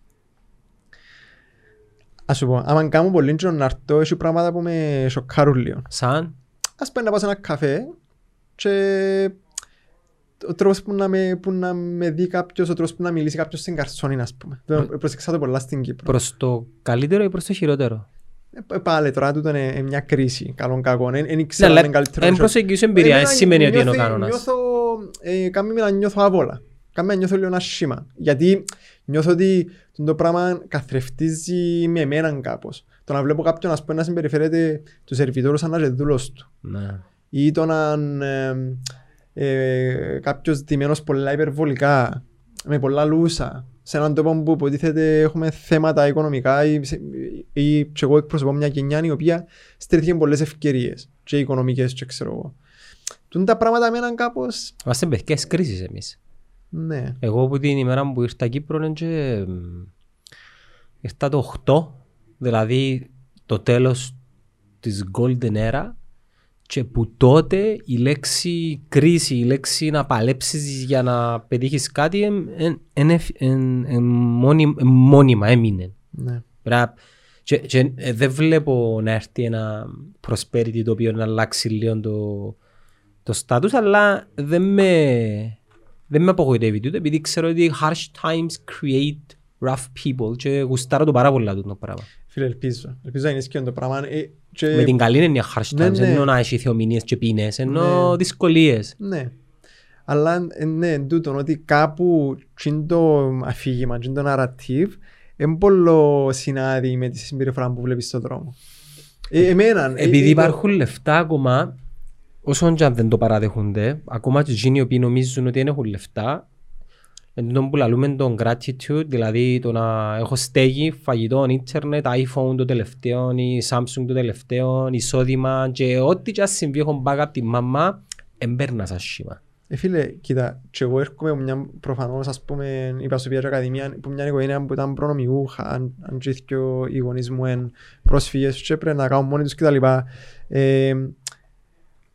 Ας σου πω, άμα κάνω πολύ καιρό να έρθω, έχει πράγματα που με σοκάρουν λίγο. Σαν, Ας πάει να πάω σε ένα καφέ και ο τρόπος που να με, που να με δει κάποιος, ο τρόπος που να μιλήσει κάποιος στην καρσόνη, ας πούμε. Το Πρόσεξα το πολλά στην Κύπρο. προς το καλύτερο ή προς το χειρότερο; Ε, Πάλι τώρα τούτο είναι είναι μια κρίση, καλών κακών. Δεν Ναι, ξέρω αν αλλά είναι καλύτερο. εν ή όχι. προσεγγίσω εμπειρία, Εμένα δεν σημαίνει ότι είναι ο νιώθει- κανόνας. Νιώθω, ε, κάνει με να νιώθω άβολα. Κάνει με να νιώθω λίγο ένα σήμα. Γιατί νιώθω ότι το πράγμα καθρεφτίζει με εμένα κάπως. Το να βλέπω κάποιον ας πούμε, να συμπεριφέρεται τους σερβιτόρους σαν να είναι δούλος του. Ναι. Ή το να ε, ε, κάποιος ντυμένος πολλά υπερβολικά, με πολλά λούσα, σε έναν τόπο που υποτίθεται έχουμε θέματα οικονομικά ή, σε- ή και εγώ εκπροσωπώ μια γενιά η οποία στρίθηκε πολλές ευκαιρίες και οικονομικές και ξέρω εγώ. Τούν τα πράγματα μέναν κάπως, Είμαστε παιδιές κρίσεις εμείς. ναι. Εγώ από την ημέρα που ήρθα Κύπρο είναι και, μ, ήρθα το 8, δηλαδή το τέλος της Golden Era και που τότε η λέξη κρίση, η λέξη να παλέψεις για να πετύχεις κάτι εν, εν, εν, εφ- εν- εν μόνοι- εν μόνιμα έμεινε. ναι. Πρέπει- Και, και ε, δεν βλέπω να έρθει ένα prosperity το οποίο να αλλάξει λίγο το, το status, αλλά δεν με, δεν με απογοητεύει τούτο, επειδή ξέρω ότι harsh times create rough people και γουστάρω το πάρα πολλά τούτο το πράγμα. Φίλε, ελπίζω. Ελπίζω να είναι σκιόν το πράγμα. Ε, και- Με την καλή έννοια harsh ναι, times, ναι. ενώ να έχει θεομηνίες και πίνες, ενώ Ναι. δυσκολίες. Ναι. Αλλά ε, ναι, εν τούτον, ότι κάπου τι είναι το αφήγημα, τι είναι το narrative, είναι πολύ συνάδει με τη συμπεριφορά που βλέπεις στον δρόμο. Ε, εμένα, ε, Επειδή ε, υπάρχουν λεφτά ακόμα, όσον και αν δεν το παραδέχονται, ακόμα και εκείνοι οι οποίοι νομίζουν ότι δεν έχουν λεφτά, εν τω που λαλούμε τον gratitude, δηλαδή το να έχω στέγη, φαγητό, ίντερνετ, iPhone το τελευταίο, ή Samsung το τελευταίο, εισόδημα και ό,τι και ας συμβεί έχω backup από τη μαμά, εμπέρνα σαν σχήμα. Ε, φίλε, κοίτα, και εγώ έρχομαι από μια προφανώς, ας πούμε, είπα στο πιάτζο ακαδημία, που μια οικογένεια που ήταν προνομιούχα, αν, αν και δυο οι γονείς μου εν πρόσφυγες και πρέπει να κάνουν μόνοι τους κτλ. Ε,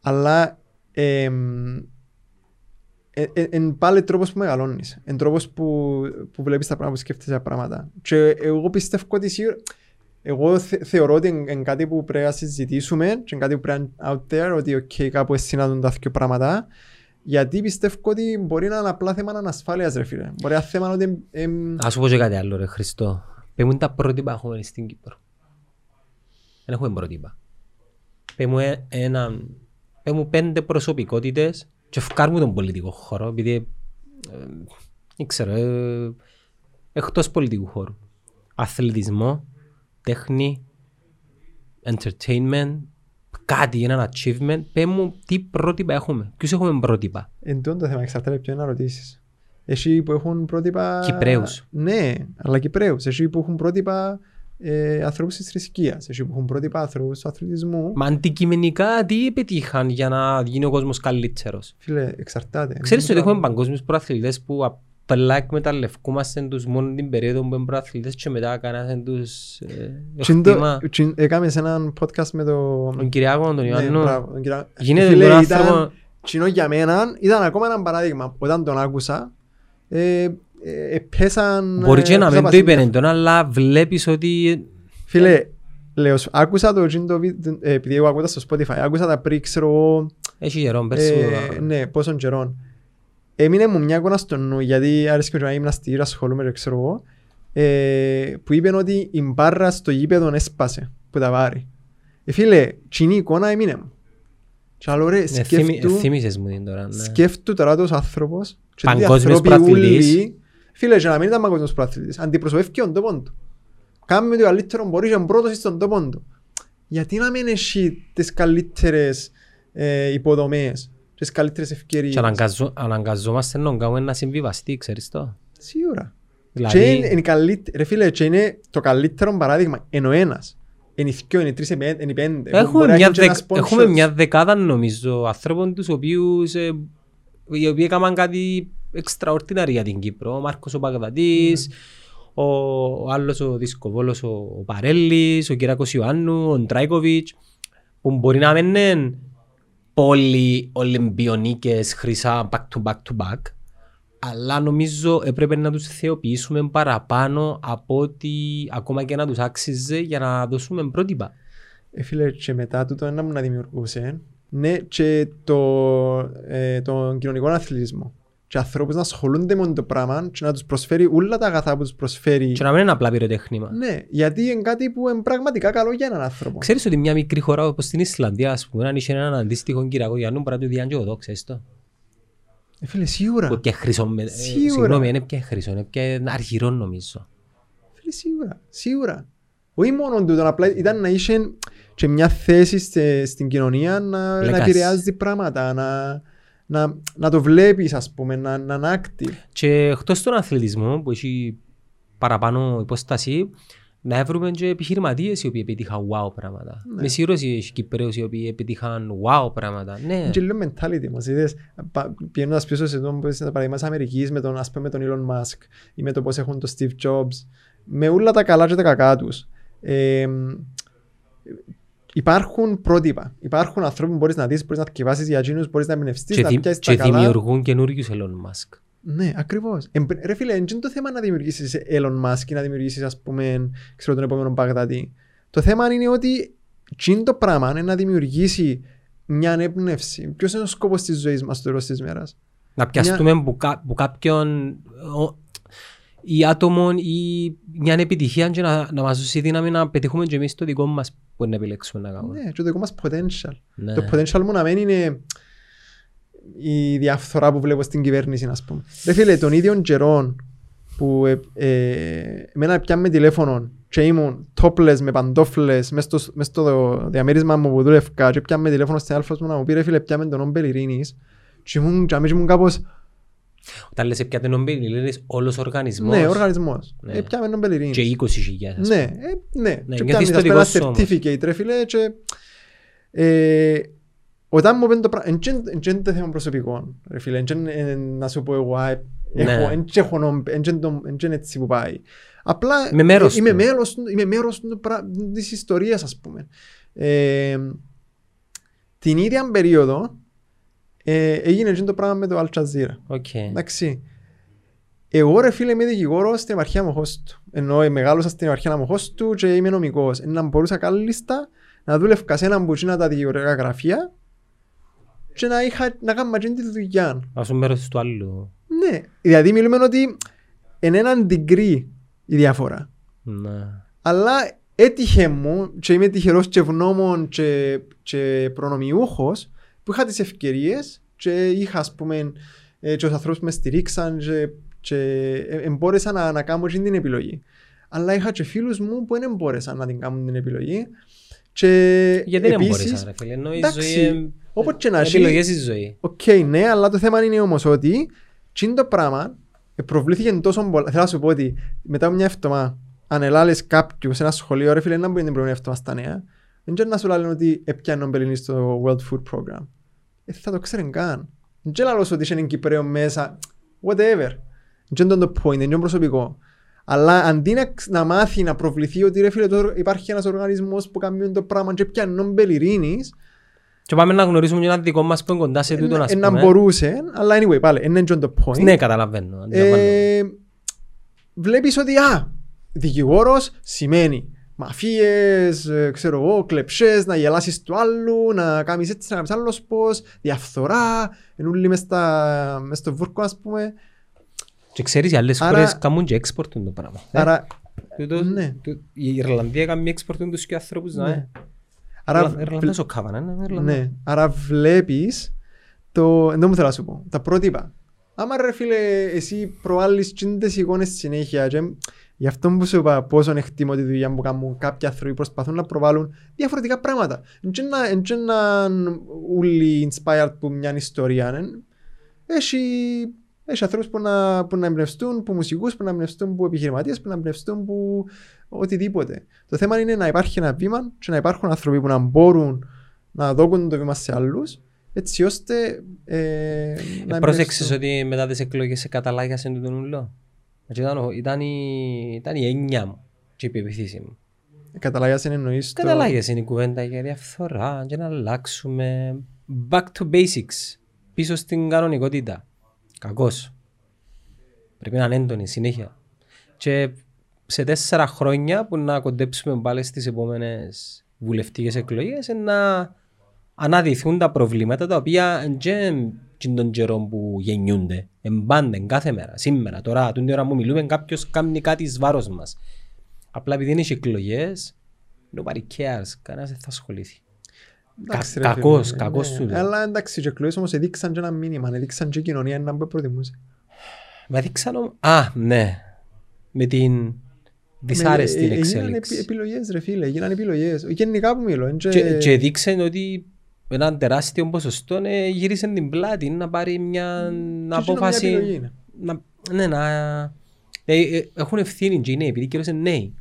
αλλά ε, ε, ε, εν πάλι τρόπος που μεγαλώνεις, εν τρόπος που, που βλέπεις τα πράγματα, που σκέφτεσαι τα πράγματα. Και εγώ πιστεύω ότι σίγουρα, εγώ θε, θεωρώ ότι είναι κάτι που πρέπει να συζητήσουμε και είναι κάτι που πρέπει να είναι out there, ότι okay, κάπου συναντούν τα δύο πράγματα. Γιατί πιστεύω ότι μπορεί να είναι απλά θέμα ανασφάλειας ρε φίλε. Μπορεί να είναι θέμα ότι... εμ, Ας σου πω και κάτι άλλο ρε Χριστό. Πες τα πρότυπα έχουμε στην Κύπρο. Δεν έχουμε πρότυπα. Πες μου, ε- ένα, πες μου πέντε προσωπικότητες και φκάρουμε τον πολιτικό χώρο, επειδή ε, δεν ξέρω, ε, εκτός πολιτικού χώρου. Αθλητισμό, τέχνη, entertainment, κάτι, ένα achievement. Πες μου τι πρότυπα έχουμε. Ποιους έχουμε πρότυπα; Εν τούτο το θέμα εξαρτάται ποιο είναι να ρωτήσεις. Εσύ που έχουν πρότυπα... Κυπραίους. Ναι, αλλά Κυπραίους. Εσύ που έχουν πρότυπα ε, ανθρώπους της θρησκείας. Εσύ που έχουν πρότυπα ανθρώπους του αθλητισμού. Μα αντικειμενικά τι πετύχαν για να γίνει ο κόσμος καλύτερος. Φίλε, εξαρτάται. Ξέρεις ότι Είναι έχουμε παγκόσμιους προαθλητές που απλά εκμεταλλευκούμαστε τους μόνο την περίοδο που είναι προαθλητές και μετά κάνασαν τους ε, Τι είναι το- χτήμα. τι είναι- Έκαμες έναν podcast με το... Τον Κυριάκο, τον Ναι, Ιωάννου, μπράβο, τον κύριο- γίνεται Φίλε, τον ήταν- άνθρωπο, Τσινό για μένα ήταν ακόμα ένα παράδειγμα. Όταν τον άκουσα, ε, ε, πέσαν... μπορεί ε, και να πέσαν μην το είπε πασίντα. εντόν, αλλά βλέπεις ότι Φίλε, λέω, σου, άκουσα το, τζιν το βι- ε, επειδή εγώ ακούω τα στο Spotify, άκουσα τα πριν, ξέρω εγώ, έχει γερόν πέρσι. ε, ναι, πόσων καιρών. Έμεινε μου μια εικόνα στο νου, γιατί άρεσε και να ήμουν στη γύρα, ασχολούμαι, και ξέρω εγώ, ε, που είπε ότι η μπάρα στο γήπεδο έσπασε, που τα βάρη. Ε, φίλε, τσινή εικόνα έμεινε μου. Και άλλο ρε, Ε, θύμι- σκέφτου, Θύμισες μου την τώρα. ναι. σκέφτου τώρα τους άνθρωπος και ότι οι Παγκόσμιος άνθρωποι προαθλητής. ούλοι, Φίλε, και να μην ήταν παγκόσμιος προαθλητής, αντιπροσωπεύει και τον τόπο του. Κάμε το καλύτερο μπορείς και πρώτος στον τόπο του. Γιατί να μην έχει τις καλύτερες ε, υποδομές, τις καλύτερες ευκαιρίες; Και αναγκαζο- αναγκαζόμαστε να κάνουμε ένα συμβιβαστή, ξέρεις το; Σίγουρα. Δηλαδή- Και είναι, είναι η καλύτερη- ρε φίλε, και είναι το καλύτερο παράδειγμα. Εν ο ένας. Εν οι δυο, εν οι τρεις, εν οι πέντε- εν οι πέντε. Έχουμε Μπορεί να μια, έχει και ένα δεκ- sponsors. έχουμε μια δεκάδα νομίζω ανθρώπων τους οποίους ε, οι οποίοι έκαναν κάτι extraordinary για την Κύπρο. Ο Μάρκος ο Παγδατής, ο, ο άλλος ο Δισκοβόλος ο, ο Παρέλης, ο Κυράκος Ιωάννου, ο Ντράικοβιτς που μπορεί να μην είναι πολύ Ολυμπιονίκες χρυσά back to back to back αλλά νομίζω έπρεπε να τους θεοποιήσουμε παραπάνω από ότι ακόμα και να τους άξιζε για να δώσουμε πρότυπα. Ε, φίλε, και μετά τούτο ένα μου να δημιουργούσε. Ναι, και το, ε, τον κοινωνικό αθλητισμό. Και ανθρώπους να ασχολούνται με το πράγμα και να τους προσφέρει όλα τα αγαθά που τους προσφέρει. Και να μην είναι απλά πυροτέχνημα. Ναι, γιατί είναι κάτι που είναι πραγματικά καλό για έναν άνθρωπο. Ξέρεις ότι μια μικρή χώρα όπως την Ισλανδία, ας πούμε, αν είχε έναν αντίστοιχο Κυριακό Γιάννου, μπορεί να του διάνε και εγώ, ξέρεις το. Ε, φίλε, σίγουρα. Που πια χρυσό, με- ε, Σίγουρα. συγγνώμη, είναι πια χρυσό, είναι πια αργυρό νομίζω. Φίλε, σίγουρα. Σίγουρα. Όχι μόνο τούτο, απλά ήταν να είσαι και μια θέση στε- στην κοινωνία να, να Legacy. επηρεάζει πράγματα, να, να, να το βλέπεις, ας πούμε, να, να είναι active. Και εκτός των αθλητισμών που έχει παραπάνω υπόσταση, να έβρουμε και επιχειρηματίες οι οποίοι επιτύχαν wow πράγματα. Ναι. Μες σίγουρος οι Κυπρέους οι οποίοι επιτύχαν wow πράγματα. Ναι. Είναι και λίγο mentality μας, είδες, πα- πηγαίνοντας πίσω σε αυτό που είναι τα παραδείγματα της Αμερικής με τον, ας πούμε, με τον Elon Musk ή με το πώς έχουν τον Steve Jobs, με όλα τα καλά και τα κακά τους. Ε, υπάρχουν πρότυπα. Υπάρχουν ανθρώποι που μπορείς να δεις, μπορείς να θυκευάσεις για εκείνους, μπορείς να εμπνευστείς, Και, να δη- πιάσεις και τα καλά. δημιουργούν καινούριους Elon Musk. Ναι, ακριβώς. Εμπ- Ρε φίλε, δεν είναι το θέμα να δημιουργήσεις Elon Musk ή να δημιουργήσεις, ας πούμε, ξέρω, τον επόμενο Παγδατή. Το θέμα είναι ότι τσιν το πράγμα είναι να δημιουργήσει μια έμπνευση. Ποιος είναι ο σκόπος της ζωής μας στο τέλος της μέρας; Να πιαστούμε που, κα, που κάποιον ο, ή άτομο ή μια επιτυχία και να, να μας δώσει δύναμη να πετύχουμε και εμείς το δικό μας που να επιλέξουμε να κάνουμε. Ναι, και το δικό μας potential. Ναι. Το potential μου να μένει είναι η διαφθορά που βλέπω στην κυβέρνηση, ας πούμε. Ρε φίλε, των ίδιων καιρών που ε, ε, εμένα πιάμε τηλέφωνο και ήμουν topless με παντόφλες μες στο, μες στο διαμέρισμα μου που δούλευκα και πιάμε τηλέφωνο στην αλφα μου να μου πει ρε φίλε πιάμε τον Νόμπελ Ειρήνης και ήμουν, και αμέσως ήμουν κάπως Όταν λες πια την ομπέλη, λες όλος ο οργανισμός ναι, οργανισμός. Ναι. Ε, πιάμε Νόμπελ Ειρήνης. και 20 χιλιάδες. Ναι, ε, ναι. Ναι, Και νιώθεις πιάνεις το ας πούμε, δικό ένα σου όμως. certificate ρε φίλε και ε, όταν μου πέντε το πράγμα, εν είναι το θέμα προσωπικό ρε φίλε, εν είναι ε, να σου πω εγώ, α, έχω, Ναι. εν και έχω νόμ- εν είναι το- εν είναι έτσι που πάει. Απλά Είμαι μέρος ε, είμαι του. μέρος, του- είμαι μέρος του πρα- της ιστορίας ας πούμε. Ε, την ίδια περίοδο ε, έγινε εκείνο το πράγμα με το Al Jazeera. OK. Εντάξει. Εγώ ρε φίλε είμαι δικηγόρος στην επαρχία Αμμοχώστου. Ενώ ε, μεγάλωσα στην επαρχία Αμμοχώστου και είμαι νομικός. Ε, Να μπορούσα κάλλιστα να δούλευκα σε έναν μπουτσίνα τα δικηγορικά γραφεία και να, είχα, να κάνω μαζί τη δουλειά. Να σου μέρος του άλλου. Ναι. Δηλαδή μιλούμε ότι είναι έναν degree η διαφορά. Ναι. Αλλά έτυχε μου και είμαι τυχερός και ευγνώμων και, και προνομιούχος που είχα τις ευκαιρίες και είχα ας πούμε ε, και τους ανθρώπους που με στηρίξαν και, και ε, ε, μπόρεσα να, να κάνω εκείνη την επιλογή. Αλλά είχα και φίλους μου που δεν μπόρεσαν να την κάνουν την επιλογή. Και Γιατί δεν επίσης, μπορείς ρε φίλε, ενώ η εντάξει, ζωή είναι όπως και να έχει, επιλογές στη ζωή. Οκ, ναι, αλλά το θέμα είναι όμως ότι τσιν το πράγμα ε, προβλήθηκε τόσο πολλά. Θέλω να σου πω ότι μετά από μια εβδομάδα, αν ελάλες κάποιους σε ένα σχολείο, ρε φίλε, να μπορεί την προηγούμενη εβδομάδα στα νέα, δεν ξέρω να σου λένε ότι έπιανε Νομπελίνη στο World Food Program. Ε, θα το ξέρουν καν. Δεν ξέρω ότι είσαι έναν Κυπρέο μέσα, whatever. Δεν είναι το point, δεν είναι προσωπικό. Αλλά αντί να, να μάθει να προβληθεί ότι ρε φίλε, τώρα υπάρχει ένας οργανισμός που κάνει το πράγμα και πιάνει Νομπελ Ειρήνης, Και πάμε να γνωρίσουμε και ένα δικό μας που είναι κοντά σε τούτο, ε, ας ε, να πούμε. μπορούσε, αλλά anyway, πάλι, δεν είναι το point. Ναι, καταλαβαίνω. αντιλαμβάνομαι. Ε, βλέπεις ότι α, δικηγόρος σημαίνει μαφίες, ε, ξέρω εγώ, κλεψές, να γελάσεις του άλλου, να κάνεις έτσι, να κάνεις άλλος πώς, διαφθορά, ενούλοι μες, στα, μες στο βούρκο ας πούμε. Και ξέρεις, οι άλλες άρα- χώρες κάνουν και export το πράγμα. Ε, Άρα, τούτο- ναι. τού- Η Ιρλανδία κάνει export τους και ανθρώπους να... ναι. Άρα, Άρα, Ιρλανδός ο Κάβανα, είναι Ιρλανδός. ναι. Άρα βλέπεις το, δεν μου θέλω να σου πω, τα πρότυπα. Άμα ρε φίλε, εσύ προάλλεις τσίντες εικόνες συνέχεια και γι' αυτό που σου είπα πόσο εκτιμώ τη δουλειά που κάνουν κάποιοι άνθρωποι προσπαθούν να προβάλλουν διαφορετικά πράγματα. Δεν είναι να όλοι inspired που μια ιστορία. εν- Έχει, Έχει ανθρώπους που να, που να εμπνευστούν, που μουσικούς, που να εμπνευστούν, που επιχειρηματίες, που να εμπνευστούν, που οτιδήποτε. Το θέμα είναι να υπάρχει ένα βήμα και να υπάρχουν άνθρωποι που να μπορούν να δώκουν το βήμα σε άλλους έτσι ώστε ε, να Ε, Πρόσεξες ότι μετά τις εκλογές σε καταλάγιασε το νουλό. Ήταν, ο- ήταν, η, ήταν η έννοια μου και η πεποίθηση μου. Καταλάγιας είναι εννοείς το... Καταλάγιασε η κουβέντα για διαφθορά και να αλλάξουμε back to basics. Πίσω στην κανονικότητα. Κακός. Πρέπει να είναι έντονη συνέχεια. Και σε τέσσερα χρόνια που να κοντέψουμε πάλι στις επόμενες βουλευτικές εκλογές είναι να αναδυθούν τα προβλήματα τα οποία δεν είναι τον καιρό που γεννιούνται. Εμπάντε κάθε μέρα. Σήμερα, τώρα, την ώρα που μιλούμε, κάποιος κάνει κάτι εις βάρος μας. Απλά επειδή είναι οι εκλογές, nobody cares. Κανένας δεν θα ασχοληθεί. Εντάξει, Κα- ρε κακός, φίλε, κακός ναι. σου λέω. Αλλά εντάξει, οι εκλογές όμως έδειξαν και ένα μήνυμα, έδειξαν και η κοινωνία να που προτιμούσε. Με δείξαν όμως... Α, ναι. Με την δυσάρεστη Με- ε, Έγιναν εξέλιξη. επι- επιλογές ρε φίλε, έγιναν επιλογές. Γενικά που μιλώ. εν και- Και, και δείξε ότι ένα τεράστιο ποσοστό ε, γύρισε την πλάτη να πάρει μια και απόφαση. μια επιλογή είναι. να, ναι, να, ε, ε, έχουν ευθύνη και οι νέοι, επειδή κύριος είναι νέοι.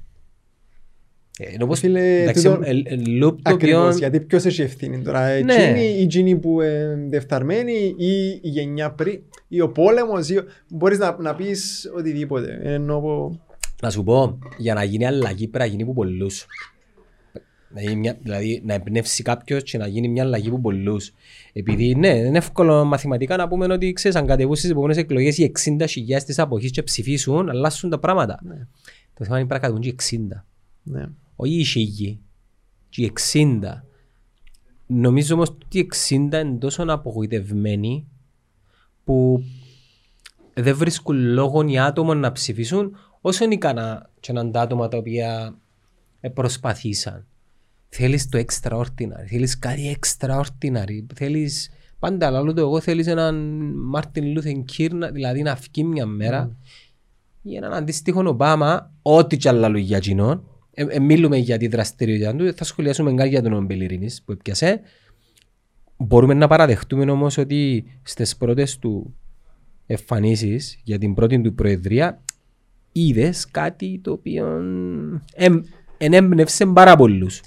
Ε, ενώ πως, Φίλε, εντάξει, τούτο- ε, ε, loop το Ακριβώς, οποίο... γιατί ποιος έχει ευθύνη τώρα, Ναι. εκείνοι ή εκείνοι που είναι δεφταρμένοι ή η γενιά πριν, ή ο πόλεμος, ή ο... μπορείς να, να πεις οτιδήποτε. Ενώ πω- Να σου πω, για να γίνει αλλαγή πρέπει να γίνει από πολλούς. Να γίνει μια- δηλαδή να εμπνεύσει κάποιος και να γίνει μια αλλαγή από πολλούς. Επειδή ναι, είναι εύκολο μαθηματικά να πούμε ότι ξέρεις, αν κατεβούν στις επόμενες εκλογές οι 60.000 της αποχής και ψηφίσουν, αλλάσουν τα πράγματα. Ναι. Το θέμα είναι πρέπει να κατεβούν και οι 60. ναι. Όχι οι χίλιοι, και οι 60. Νομίζω όμως ότι οι 60 είναι τόσο απογοητευμένοι που δεν βρίσκουν λόγο οι άτομα να ψηφίσουν όσο είναι ικανά και να είναι τα άτομα τα οποία ε, προσπαθήσαν. Θέλεις το extraordinary, θέλεις κάτι extraordinary, θέλεις πάντα άλλο το εγώ θέλεις έναν Μάρτιν Λούθεν Κίρ, δηλαδή να φύγει μια μέρα ή έναν αντίστοιχο Ομπάμα, ό,τι κι άλλα λόγια κοινών. Ε, ε, μιλούμε για τη δραστηριότητα του, θα σχολιάσουμε κάτι για τον Ομπελιρίνης που έπιασε. Μπορούμε να παραδεχτούμε όμως ότι στις πρώτες του εμφανίσεις για την πρώτη του προεδρία είδες κάτι το οποίο εμ, ενέμπνευσε πάρα πολλούς.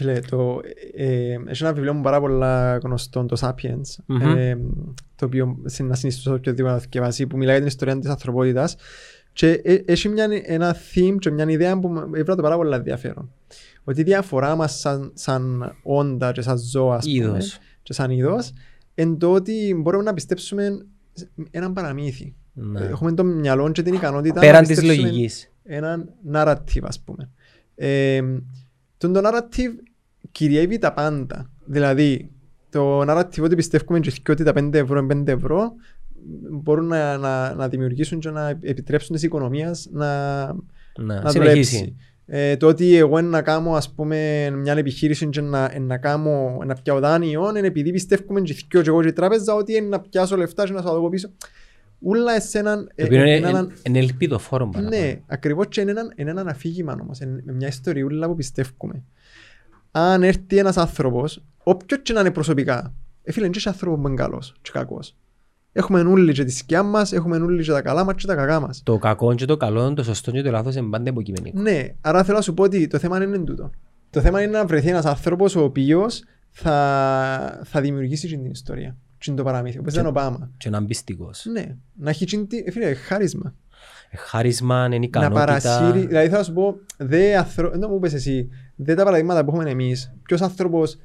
Φίλε, το, ε, έχει ένα βιβλίο μου πάρα πολλά γνωστό, το Sapiens, Μμμ. ε, το οποίο συ- να συνιστήσω οποιοδήποτε να θυκευάσει, που μιλάει για την ιστορία της ανθρωπότητας και ε, έχει μια, ένα theme και μια ιδέα που με- έβρα το πάρα πολύ ενδιαφέρον. Ότι η διαφορά μας σαν, σαν όντα και σαν ζώα, ας πούμε, Είδος. και σαν είδος, εν το ότι μπορούμε να πιστέψουμε σε έναν παραμύθι. Ναι. Έχουμε το μυαλό και την ικανότητα Πέραν να της πιστέψουμε λογικής. έναν narrative ας πούμε. Ε, τον το narrative κυριεύει τα πάντα. Δηλαδή το narrative ότι πιστεύουμε και ότι τα 5 ευρώ είναι 5 ευρώ μπορούν να, να, να δημιουργήσουν και να επιτρέψουν τις οικονομίες να, Ναι, να συνεχίσει. δουλέψει. Ε, το ότι εγώ να κάνω ας πούμε μια επιχείρηση και να, να, κάνω, να πιάω δάνειο είναι επειδή πιστεύουμε και θυκιώ και εγώ και η τράπεζα ότι είναι να πιάσω λεφτά και να σου τα δω πίσω. Ούλα εσέναν... Το οποίο είναι- είναι έναν- είναι ελπιδοφόρο παραπάνω. ναι, ακριβώς και είναι έναν, είναι έναν αφήγημα όμως, είναι μια ιστοριούλα που πιστεύουμε. Αν έρθει ένας άνθρωπος, όποιος και να είναι προσωπικά, ε, φίλε, είναι και άνθρωπος που είναι καλός και κακός. Έχουμε όλοι και τη σκιά μας, έχουμε όλοι και τα καλά μας και τα κακά μας. Το κακό και το καλό, το σωστό και το λάθος είναι πάντα υποκειμενικό. Ναι, άρα θέλω να σου πω ότι το θέμα είναι τούτο. Το θέμα είναι να βρεθεί ένας άνθρωπος ο οποίος θα, θα δημιουργήσει την ιστορία. Τι είναι το παραμύθι, όπως ήταν ο Ομπάμα. Και να είναι πιστικός. Ναι, να έχει την, ε, φίλε, χάρισμα. Ε, Χάρισμα, είναι να ικανότητα. παρασύρει. Δηλαδή θα σου πω, δε ανθρω... δεν μου πες εσύ, δε τα παραδείγματα που έχουμε εμείς, ποιος άνθρωπος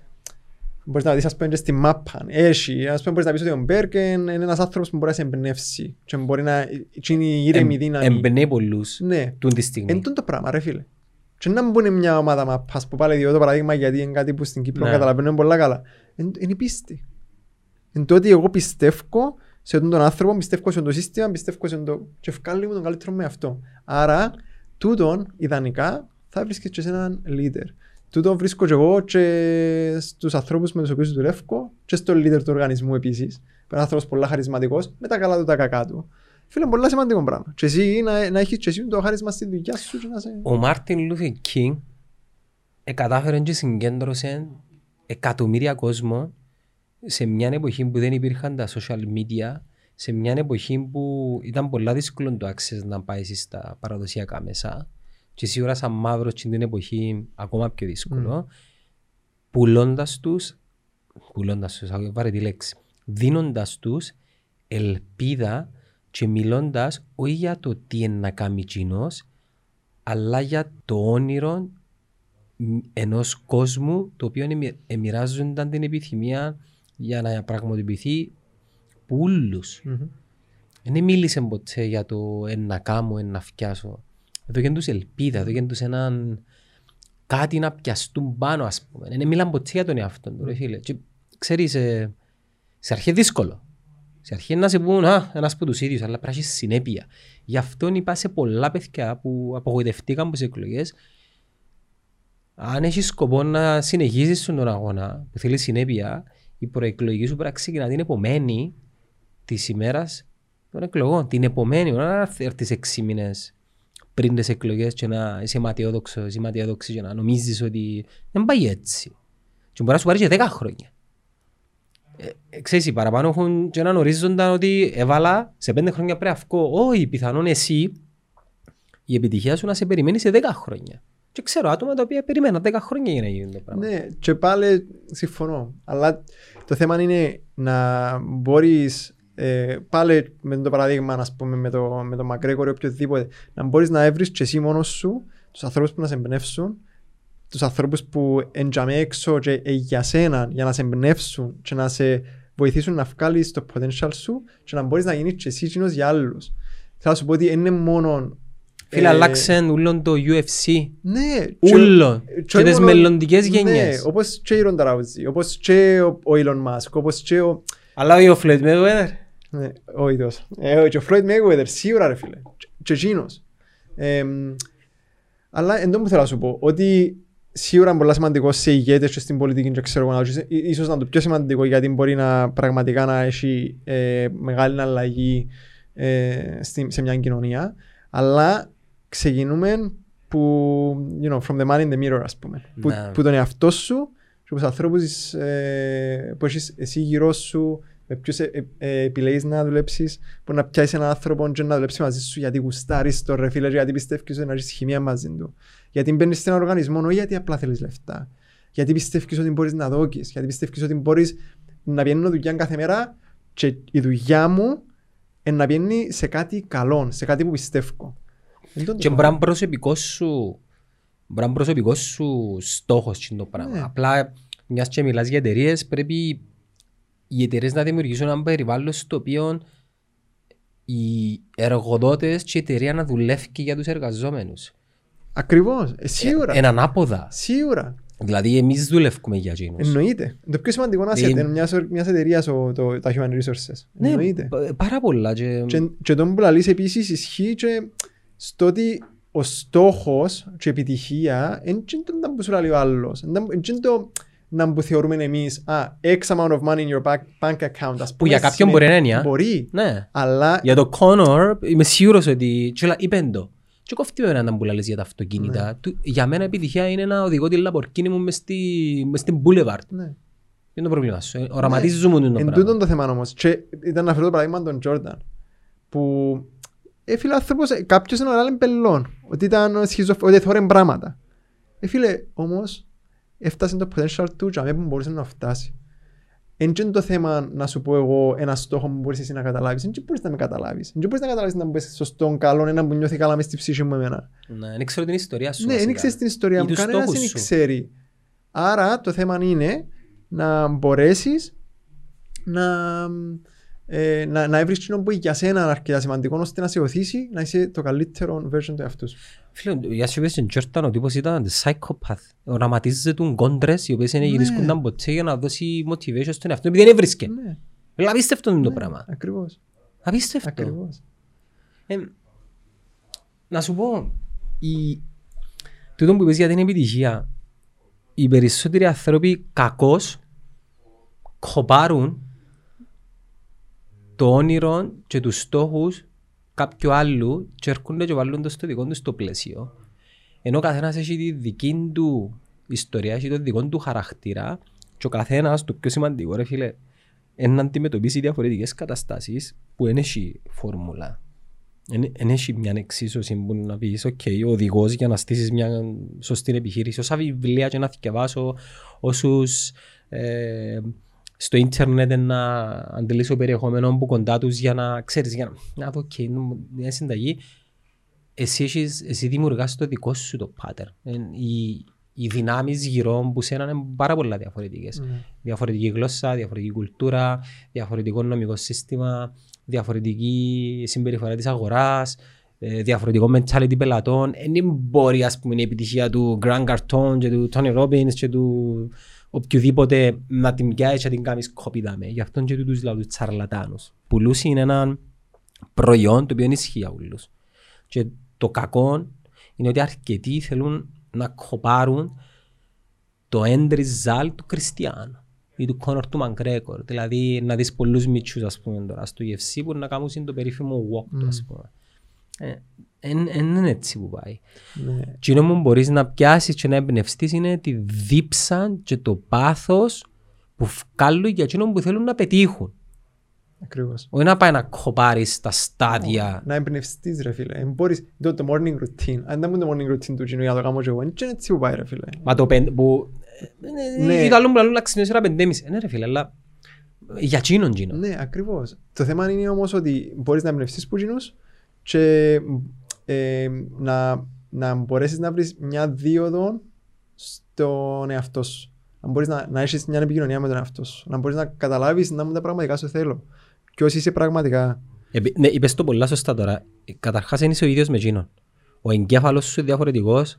μπορείς να δεις ας πούμε και στη μάπα, έχει, ας πούμε μπορείς να πεις ότι ο Μπέρκ είναι ένας άνθρωπος που μπορεί να σε εμπνεύσει και μπορεί να και είναι η ήρεμη δύναμη. Εμπνέει πολλούς Ναι, τούν τη στιγμή. εν τούτο το πράγμα ρε φίλε. Και να μπουν μια ομάδα μάπας που πάλι διώ το παράδειγμα γιατί είναι κάτι που στην Κύπρο Ναι. καταλαβαίνουν πολλά καλά. Εν- Είναι η πίστη. Εν το ότι εγώ πιστεύω σε τον άνθρωπο, πιστεύω σε το σύστημα, πιστεύω σε το... και ευκάλλει μου τον καλύτερο με αυτό. Άρα, τούτον, ιδανικά, θα βρίσκεις και σε έναν leader. Τούτο βρίσκω και εγώ και στους ανθρώπους με τους οποίους δουλεύω και στον leader του οργανισμού επίσης. Ένα άνθρωπος πολλά χαρισματικός, με τα καλά του τα κακά του. Φίλε, πολλά σημαντικό πράγμα. Και εσύ να, να έχεις και εσύ το χάρισμα στη δουλειά σου και να σε... Ο Μάρτιν Λούθερ Κίνγκ ε, κατάφερε και συγκέντρωσε εκατομμύρια κόσμο σε μια εποχή που δεν υπήρχαν τα social media σε μια εποχή που ήταν πολλά δύσκολο το access να πάει στα παραδοσιακά μέσα και σίγουρα σαν μαύρος στην την εποχή ακόμα πιο δύσκολο, mm. πουλώντας τους, πουλώντας τους, βάρε τη λέξη, δίνοντας τους ελπίδα και μιλώντας όχι για το τι είναι να κάνει κοινός, αλλά για το όνειρο ενός κόσμου το οποίο μοιράζονταν την επιθυμία για να πραγματοποιηθεί πουλου. Mm-hmm. Δεν μίλησε ποτέ για το ένα κάμω, ένα φτιάσω. Εδώ και τους ελπίδα, εδώ και τους έναν κάτι να πιαστούν πάνω ας πούμε. Δεν μιλάνε ποτέ για τον εαυτό του, ρε φίλε. Και, ξέρεις, ε, σε αρχή δύσκολο. Σε αρχή να σε πούν, α, ένας από τους ίδιους, αλλά πρέπει να συνέπεια. Γι' αυτό είπα σε πολλά παιδιά που απογοητευτήκαν από τις εκλογές, αν έχεις σκοπό να συνεχίσει τον αγώνα που θέλεις συνέπεια, η προεκλογική σου πράξη να την επομένη της ημέρας των εκλογών. Την επομένη, όχι να έρθει έξι μήνες πριν τις εκλογές και να είσαι ματιόδοξο ή ματιόδοξη και να νομίζεις ότι δεν πάει έτσι. Και μπορεί να σου πάρει και δέκα χρόνια. Ε, ε, ξέρεις, οι παραπάνω έχουν και έναν ορίζοντα ότι έβαλα σε πέντε χρόνια πρέπει να Όχι, πιθανόν εσύ η επιτυχία σου να σε περιμένει σε δέκα χρόνια. Και ξέρω άτομα τα οποία περιμέναν 10 χρόνια για να γίνει το πράγμα. Ναι, και πάλι συμφωνώ. Αλλά το θέμα είναι να μπορείς ε, πάλι με το παράδειγμα, ας πούμε, με το, με το Μακρέκορ ή οποιοδήποτε, να μπορείς να έβρεις και εσύ μόνος σου τους ανθρώπους που να σε εμπνεύσουν, τους ανθρώπους που εντιαμέ έξω και ε, για σένα, για να σε εμπνεύσουν και να σε βοηθήσουν να βγάλεις το potential σου και να μπορείς να γίνεις και εσύ για άλλους. Θέλω να σου πω ότι είναι μόνο Φίλε, ε, αλλάξαν ούλον το UFC. Ναι. Ούλον. Και τις μελλοντικές ναι, γενιές. Ναι, όπως και η Ρόντα Ράουζη, όπως και ο Elon Musk, όπως και ο... Αλλά όχι ο Floyd Mayweather. Ναι, όχι τόσο. Ε, και ο Floyd Mayweather, σίγουρα ρε φίλε. Και εκείνος. Αλλά εν που θέλω να σου πω, ότι σίγουρα είναι πολύ σημαντικό σε ηγέτες και στην πολιτική και ξέρω εγώ, ίσως να είναι το πιο σημαντικό γιατί μπορεί να πραγματικά να έχει ε, μεγάλη αλλαγή ε, σε μια κοινωνία. Αλλά ξεκινούμε που, you know, from the man in the mirror, ας πούμε. Που, ναι. που τον εαυτό σου και τους ανθρώπους ε, που έχεις εσύ γύρω σου, με ποιους ε, ε, επιλέγεις να δουλέψεις, που να πιάσεις έναν άνθρωπο και να δουλέψεις μαζί σου γιατί γουστάρεις το ρε φίλε, γιατί πιστεύεις ότι να έχεις χημία μαζί του. Γιατί μπαίνεις σε έναν οργανισμό, όχι γιατί απλά θέλεις λεφτά. Γιατί πιστεύεις ότι μπορείς να δώκεις, γιατί πιστεύεις ότι μπορείς να πιένω δουλειά κάθε μέρα και η δουλειά μου να πιένει σε κάτι καλό, σε κάτι που πιστεύω. Και μπορεί να προσωπικός σου, μπορεί να προσωπικός σου στόχος το πράγμα. Ναι. Απλά μιας και μιλάς για εταιρείες πρέπει οι εταιρείες να δημιουργήσουν ένα περιβάλλον στο οποίο οι εργοδότες και η εταιρεία να δουλεύει και για τους εργαζόμενους. Ακριβώς, ε, σίγουρα. Ε, έναν άποδα. Σίγουρα. Δηλαδή εμείς δουλεύουμε για εκείνους. Εννοείται. Το πιο σημαντικό να είσαι μιας, μιας εταιρείας το, το, τα human resources. Ναι, Εννοείται. πάρα πολλά. Και, και, και τον που λαλείς επίσης ισχύει και στο ότι ο στόχος και η επιτυχία δεν είναι το που σου λέει ο άλλος. Δεν είναι το να που θεωρούμε εμείς, α, X amount of money in your bank, bank account. Ας που για κάποιον μπορεί να είναι. Μπορεί. Ναι. Αλλά... Για το Connor είμαι σίγουρος ότι. Είπε το. Και κόφτει με έναν που λες για τα αυτοκίνητα. Ναι. Του, για μένα επιτυχία είναι να οδηγώ τη Lamborghini μου μες, στη, μες στην Boulevard. Ναι. Είναι το πρόβλημα σου. Ε, οραματίζουμε ναι. το πράγμα. Εν τούτον το θέμα όμως. Και ήταν αυτό το παράδειγμα των Jordan. Που ε, φίλε, άνθρωπος, ε, κάποιος είναι άλλο πελών, ότι ήταν σχιζοφ... ότι θόρεν πράγματα. Ε, φίλε, όμως, έφτασε το potential του και που μπορούσε να φτάσει. Εν είναι το θέμα να σου πω εγώ ένα στόχο που μπορείς εσύ να καταλάβεις. Δεν μπορείς να με καταλάβεις. Δεν μπορείς να καταλάβεις να μπεις σωστόν καλό, ένα που νιώθει καλά μες στη ψυχή μου εμένα. Ναι, δεν ξέρω την ιστορία σου. Ναι, δεν ξέρεις την ιστορία μου. Κανένας δεν ξέρει. Άρα το θέμα είναι να μπορέσεις να ε, να, να έβρεις κοινό που για σένα είναι αρκετά σημαντικό ώστε να σε οθήσει να είσαι το καλύτερο version του εαυτού σου. Φίλε, για σου είπες Τζόρταν ο τύπος ήταν psychopath. Οραματίζεται του κόντρες οι οποίες είναι ναι. γυρίσκονταν ποτέ για να δώσει motivation στον εαυτό επειδή δεν έβρισκε. Ναι. Δηλαδή απίστευτο είναι το ναι, πράγμα. Ακριβώς. Απίστευτο. Ακριβώς. Ε, να σου πω, η... τούτο που είπες για την επιτυχία, οι περισσότεροι άνθρωποι κακώς κοπάρουν το όνειρο και τους στόχους κάποιου άλλου και έρχονται και βάλουν το στο δικό τους στο πλαίσιο. Ενώ ο καθένας έχει τη δική του ιστορία, έχει το δικό του χαρακτήρα και ο καθένας, το πιο σημαντικό ρε φίλε, να αντιμετωπίσει διαφορετικές καταστάσεις που δεν έχει φόρμουλα. Δεν έχει μια εξίσωση που να πεις «ΟΚ, ο οδηγός για να στήσεις μια σωστή επιχείρηση». Όσα βιβλία και να θυκευάσω, όσους ε, στο ίντερνετ να αντιλήσω περιεχόμενο που κοντά τους για να ξέρεις, για να, να δω «ΟΚ, μια συνταγή». Εσύ, έχεις, εσύ δημιουργάς το δικό σου το pattern. Ε, οι, οι δυνάμεις γύρω που σένα είναι πάρα πολλά διαφορετικές. Ναι. Διαφορετική γλώσσα, διαφορετική κουλτούρα, διαφορετικό νομικό σύστημα, διαφορετική συμπεριφορά της αγοράς, ε, διαφορετικό mentality πελατών. Δεν μπορεί ας πούμε, η επιτυχία του Grand Carton και του Tony Robbins και του οποιοδήποτε να την πιάσεις και να την κάνεις κόπη δάμε. Γι' αυτό και τους λαούς τσαρλατάνους. Πουλούς είναι ένα προϊόν το οποίο ισχύει για όλους. Και το κακό είναι ότι αρκετοί θέλουν να κοπάρουν το end result του Κριστιανού ή του Κόνορ του Μαγκρέκορ. Δηλαδή να δεις πολλούς μητσούς ας πούμε τώρα στο UFC που να κάνουν το περίφημο walk του ας πούμε. Δεν είναι έτσι που πάει. Ναι. Τι που μπορείς να πιάσεις και να εμπνευστείς είναι τη δίψα και το πάθος που βγάλουν για εκείνον που θέλουν να πετύχουν. Ακριβώς. Όχι να πάει να κοπάρεις τα στάδια. Να εμπνευστείς ρε φίλε. Εν μπορείς, το, το morning routine. Αν δεν μου το morning routine του κοινού για να το κάνω και εγώ, είναι και έτσι που πάει ρε φίλε. Μα το πέντε που... Ναι. Ναι. Ή το άλλο που λαλούν να ξυπνήσεις ώρα πεντέμιση. Ναι ρε φίλε, αλλά για τσίνον τσίνον. Ναι, ακριβώς. Το θέμα είναι όμως ότι μπορείς να εμπνευστείς που κοινούς και ε, να, να μπορέσεις να βρεις μια δίωδο στον εαυτό σου. Να μπορείς να, να έχεις μια επικοινωνία με τον εαυτό σου. Να μπορείς να καταλάβεις να μου τα πραγματικά σου θέλω. Και όσοι είσαι πραγματικά. Επί- Ναι, είπες το πολλά σωστά τώρα. Καταρχάς δεν είσαι ο ίδιος με εκείνον. Ο εγκέφαλος σου είναι διαφορετικός,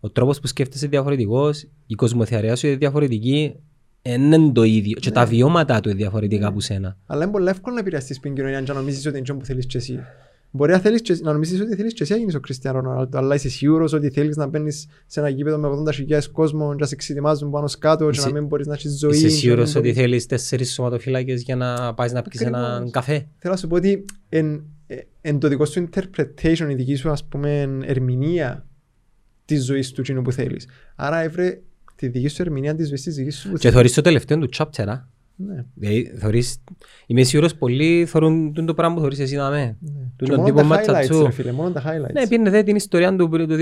ο τρόπος που σκέφτεσαι είναι διαφορετικός, η κοσμοθεωρία σου είναι διαφορετική, δεν είναι το ίδιο. Και τα βιώματα του είναι διαφορετικά από σένα. Αλλά είναι πολύ εύκολο να επηρεαστείς την κοινωνία και να νομίζεις ότι είναι αυτό που θέλεις και εσύ. Μπορεί να, θέλεις και, να νομίζεις ότι θέλεις και εσύ να γίνεις ο Κριστιανό Ρονάλντο, αλλά είσαι σίγουρος ότι θέλεις να μπαίνεις σε ένα γήπεδο με 80.000 κόσμο και να σε εξετοιμάζουν πάνω σκάτω και Είσαι- να μην μπορείς να έχεις ζωή. Είσαι και να σίγουρος μην ότι μπορείς- θέλεις τέσσερις σωματοφύλακες για να πάεις να πεις έναν Ακριβώς. καφέ; Θέλω να σου πω ότι εν, ε, εν το δικό σου interpretation, η δική σου ας πούμε ερμηνεία της ζωής του κοινού που θέλεις. Άρα έβρε τη δική σου ερμηνεία της ζωής της δικής σου που Και θέλεις. θωρείς το τελευταίο του chapter, α; Ναι. Δηλαδή, θωρείς... Είμαι σίγουρος πολλοί θωρούν τούτο το πράγμα που θωρείς εσύ να με. ναι. Του Και τον μόνο τύπο τα highlights ματσατσού. ρε φίλε, μόνο τα highlights. Ναι, πήγαινε δε την ιστορία του το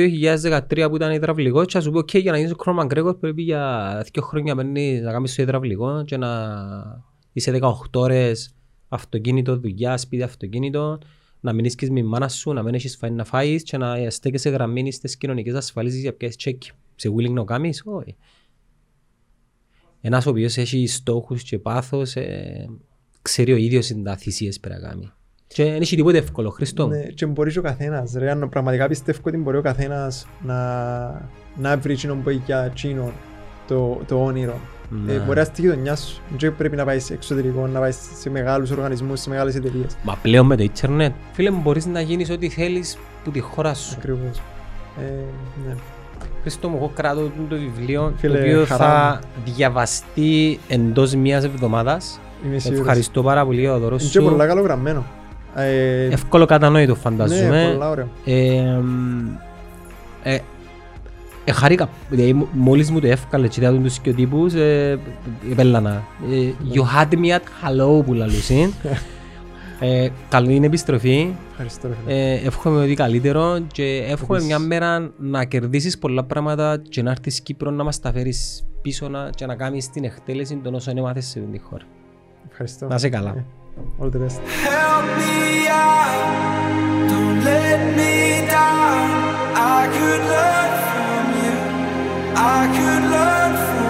2013 που ήταν υδραυλικό και να σου πω «ΟΚ, για να γίνεις ο Κρόμαν Γκρέκορ πρέπει για δύο χρόνια παίρνεις να κάνεις το υδραυλικό και να είσαι 18 ώρες αυτοκίνητο, δουλειά, σπίτι αυτοκίνητο, να μην είσαι με η μάνα σου, να μην έχεις φάει να φάεις και να στέκεσαι γραμμένη στις κοινωνικές ασφαλίσεις για πιάσεις τσέκι. Σε willing να το κάνεις, όχι. Ένας ο οποίος έχει στόχους και πάθος, ε, ξέρει ο ίδιος είναι τα θυσίες πρέπει να κάνει. Και δεν έχει τίποτε εύκολο, Χριστό μου. Ναι, και μπορείς και ο καθένας. Ρε, αν πραγματικά πιστεύω ότι μπορεί ο καθένας να, να βρει εκείνον που έχει για εκείνον το, το όνειρο. Ναι. Ε, μπορεί να στη γειτονιά σου. Δεν πρέπει να πάει σε εξωτερικό, να πάει σε μεγάλους οργανισμούς, σε μεγάλες εταιρείες. Μα πλέον με το ίντερνετ, φίλε μου, μπορείς να γίνεις ό,τι θέλεις που τη χώρα σου. Ακριβώς. Ε, ναι. Χριστό μου, εγώ κράτω το βιβλίο, Φίλε, το οποίο χαρά θα διαβαστεί εντός μιας εβδομάδας. Είμαι σίγουρος. Ευχαριστώ πάρα πολύ για το δώρο Είναι και σου. πολλά καλογραμμένο. Ε, Εύκολο κατανόητο ναι, φαντάζομαι. πολλά ωραίο. Ε, ε, ε, χαρήκα, δηλαδή μ- μόλις μου το εύκαλε και είδα τους και ο τύπους, ε, επέλανα. Ε, you had me at hello που λαλούσιν. [laughs] Ε, καλή είναι επιστροφή. Ευχαριστώ. Ε, εύχομαι ότι καλύτερο και εύχομαι Επίσης. μια μέρα να κερδίσεις πολλά πράγματα και να έρθεις Κύπρο να μας τα φέρεις πίσω να, και να κάνεις την εκτέλεση των όσων έμαθες σε την χώρα. Ευχαριστώ. Να σε καλά. Ε, all the best. Help me out, don't let me down. I could learn from you, I could learn from you.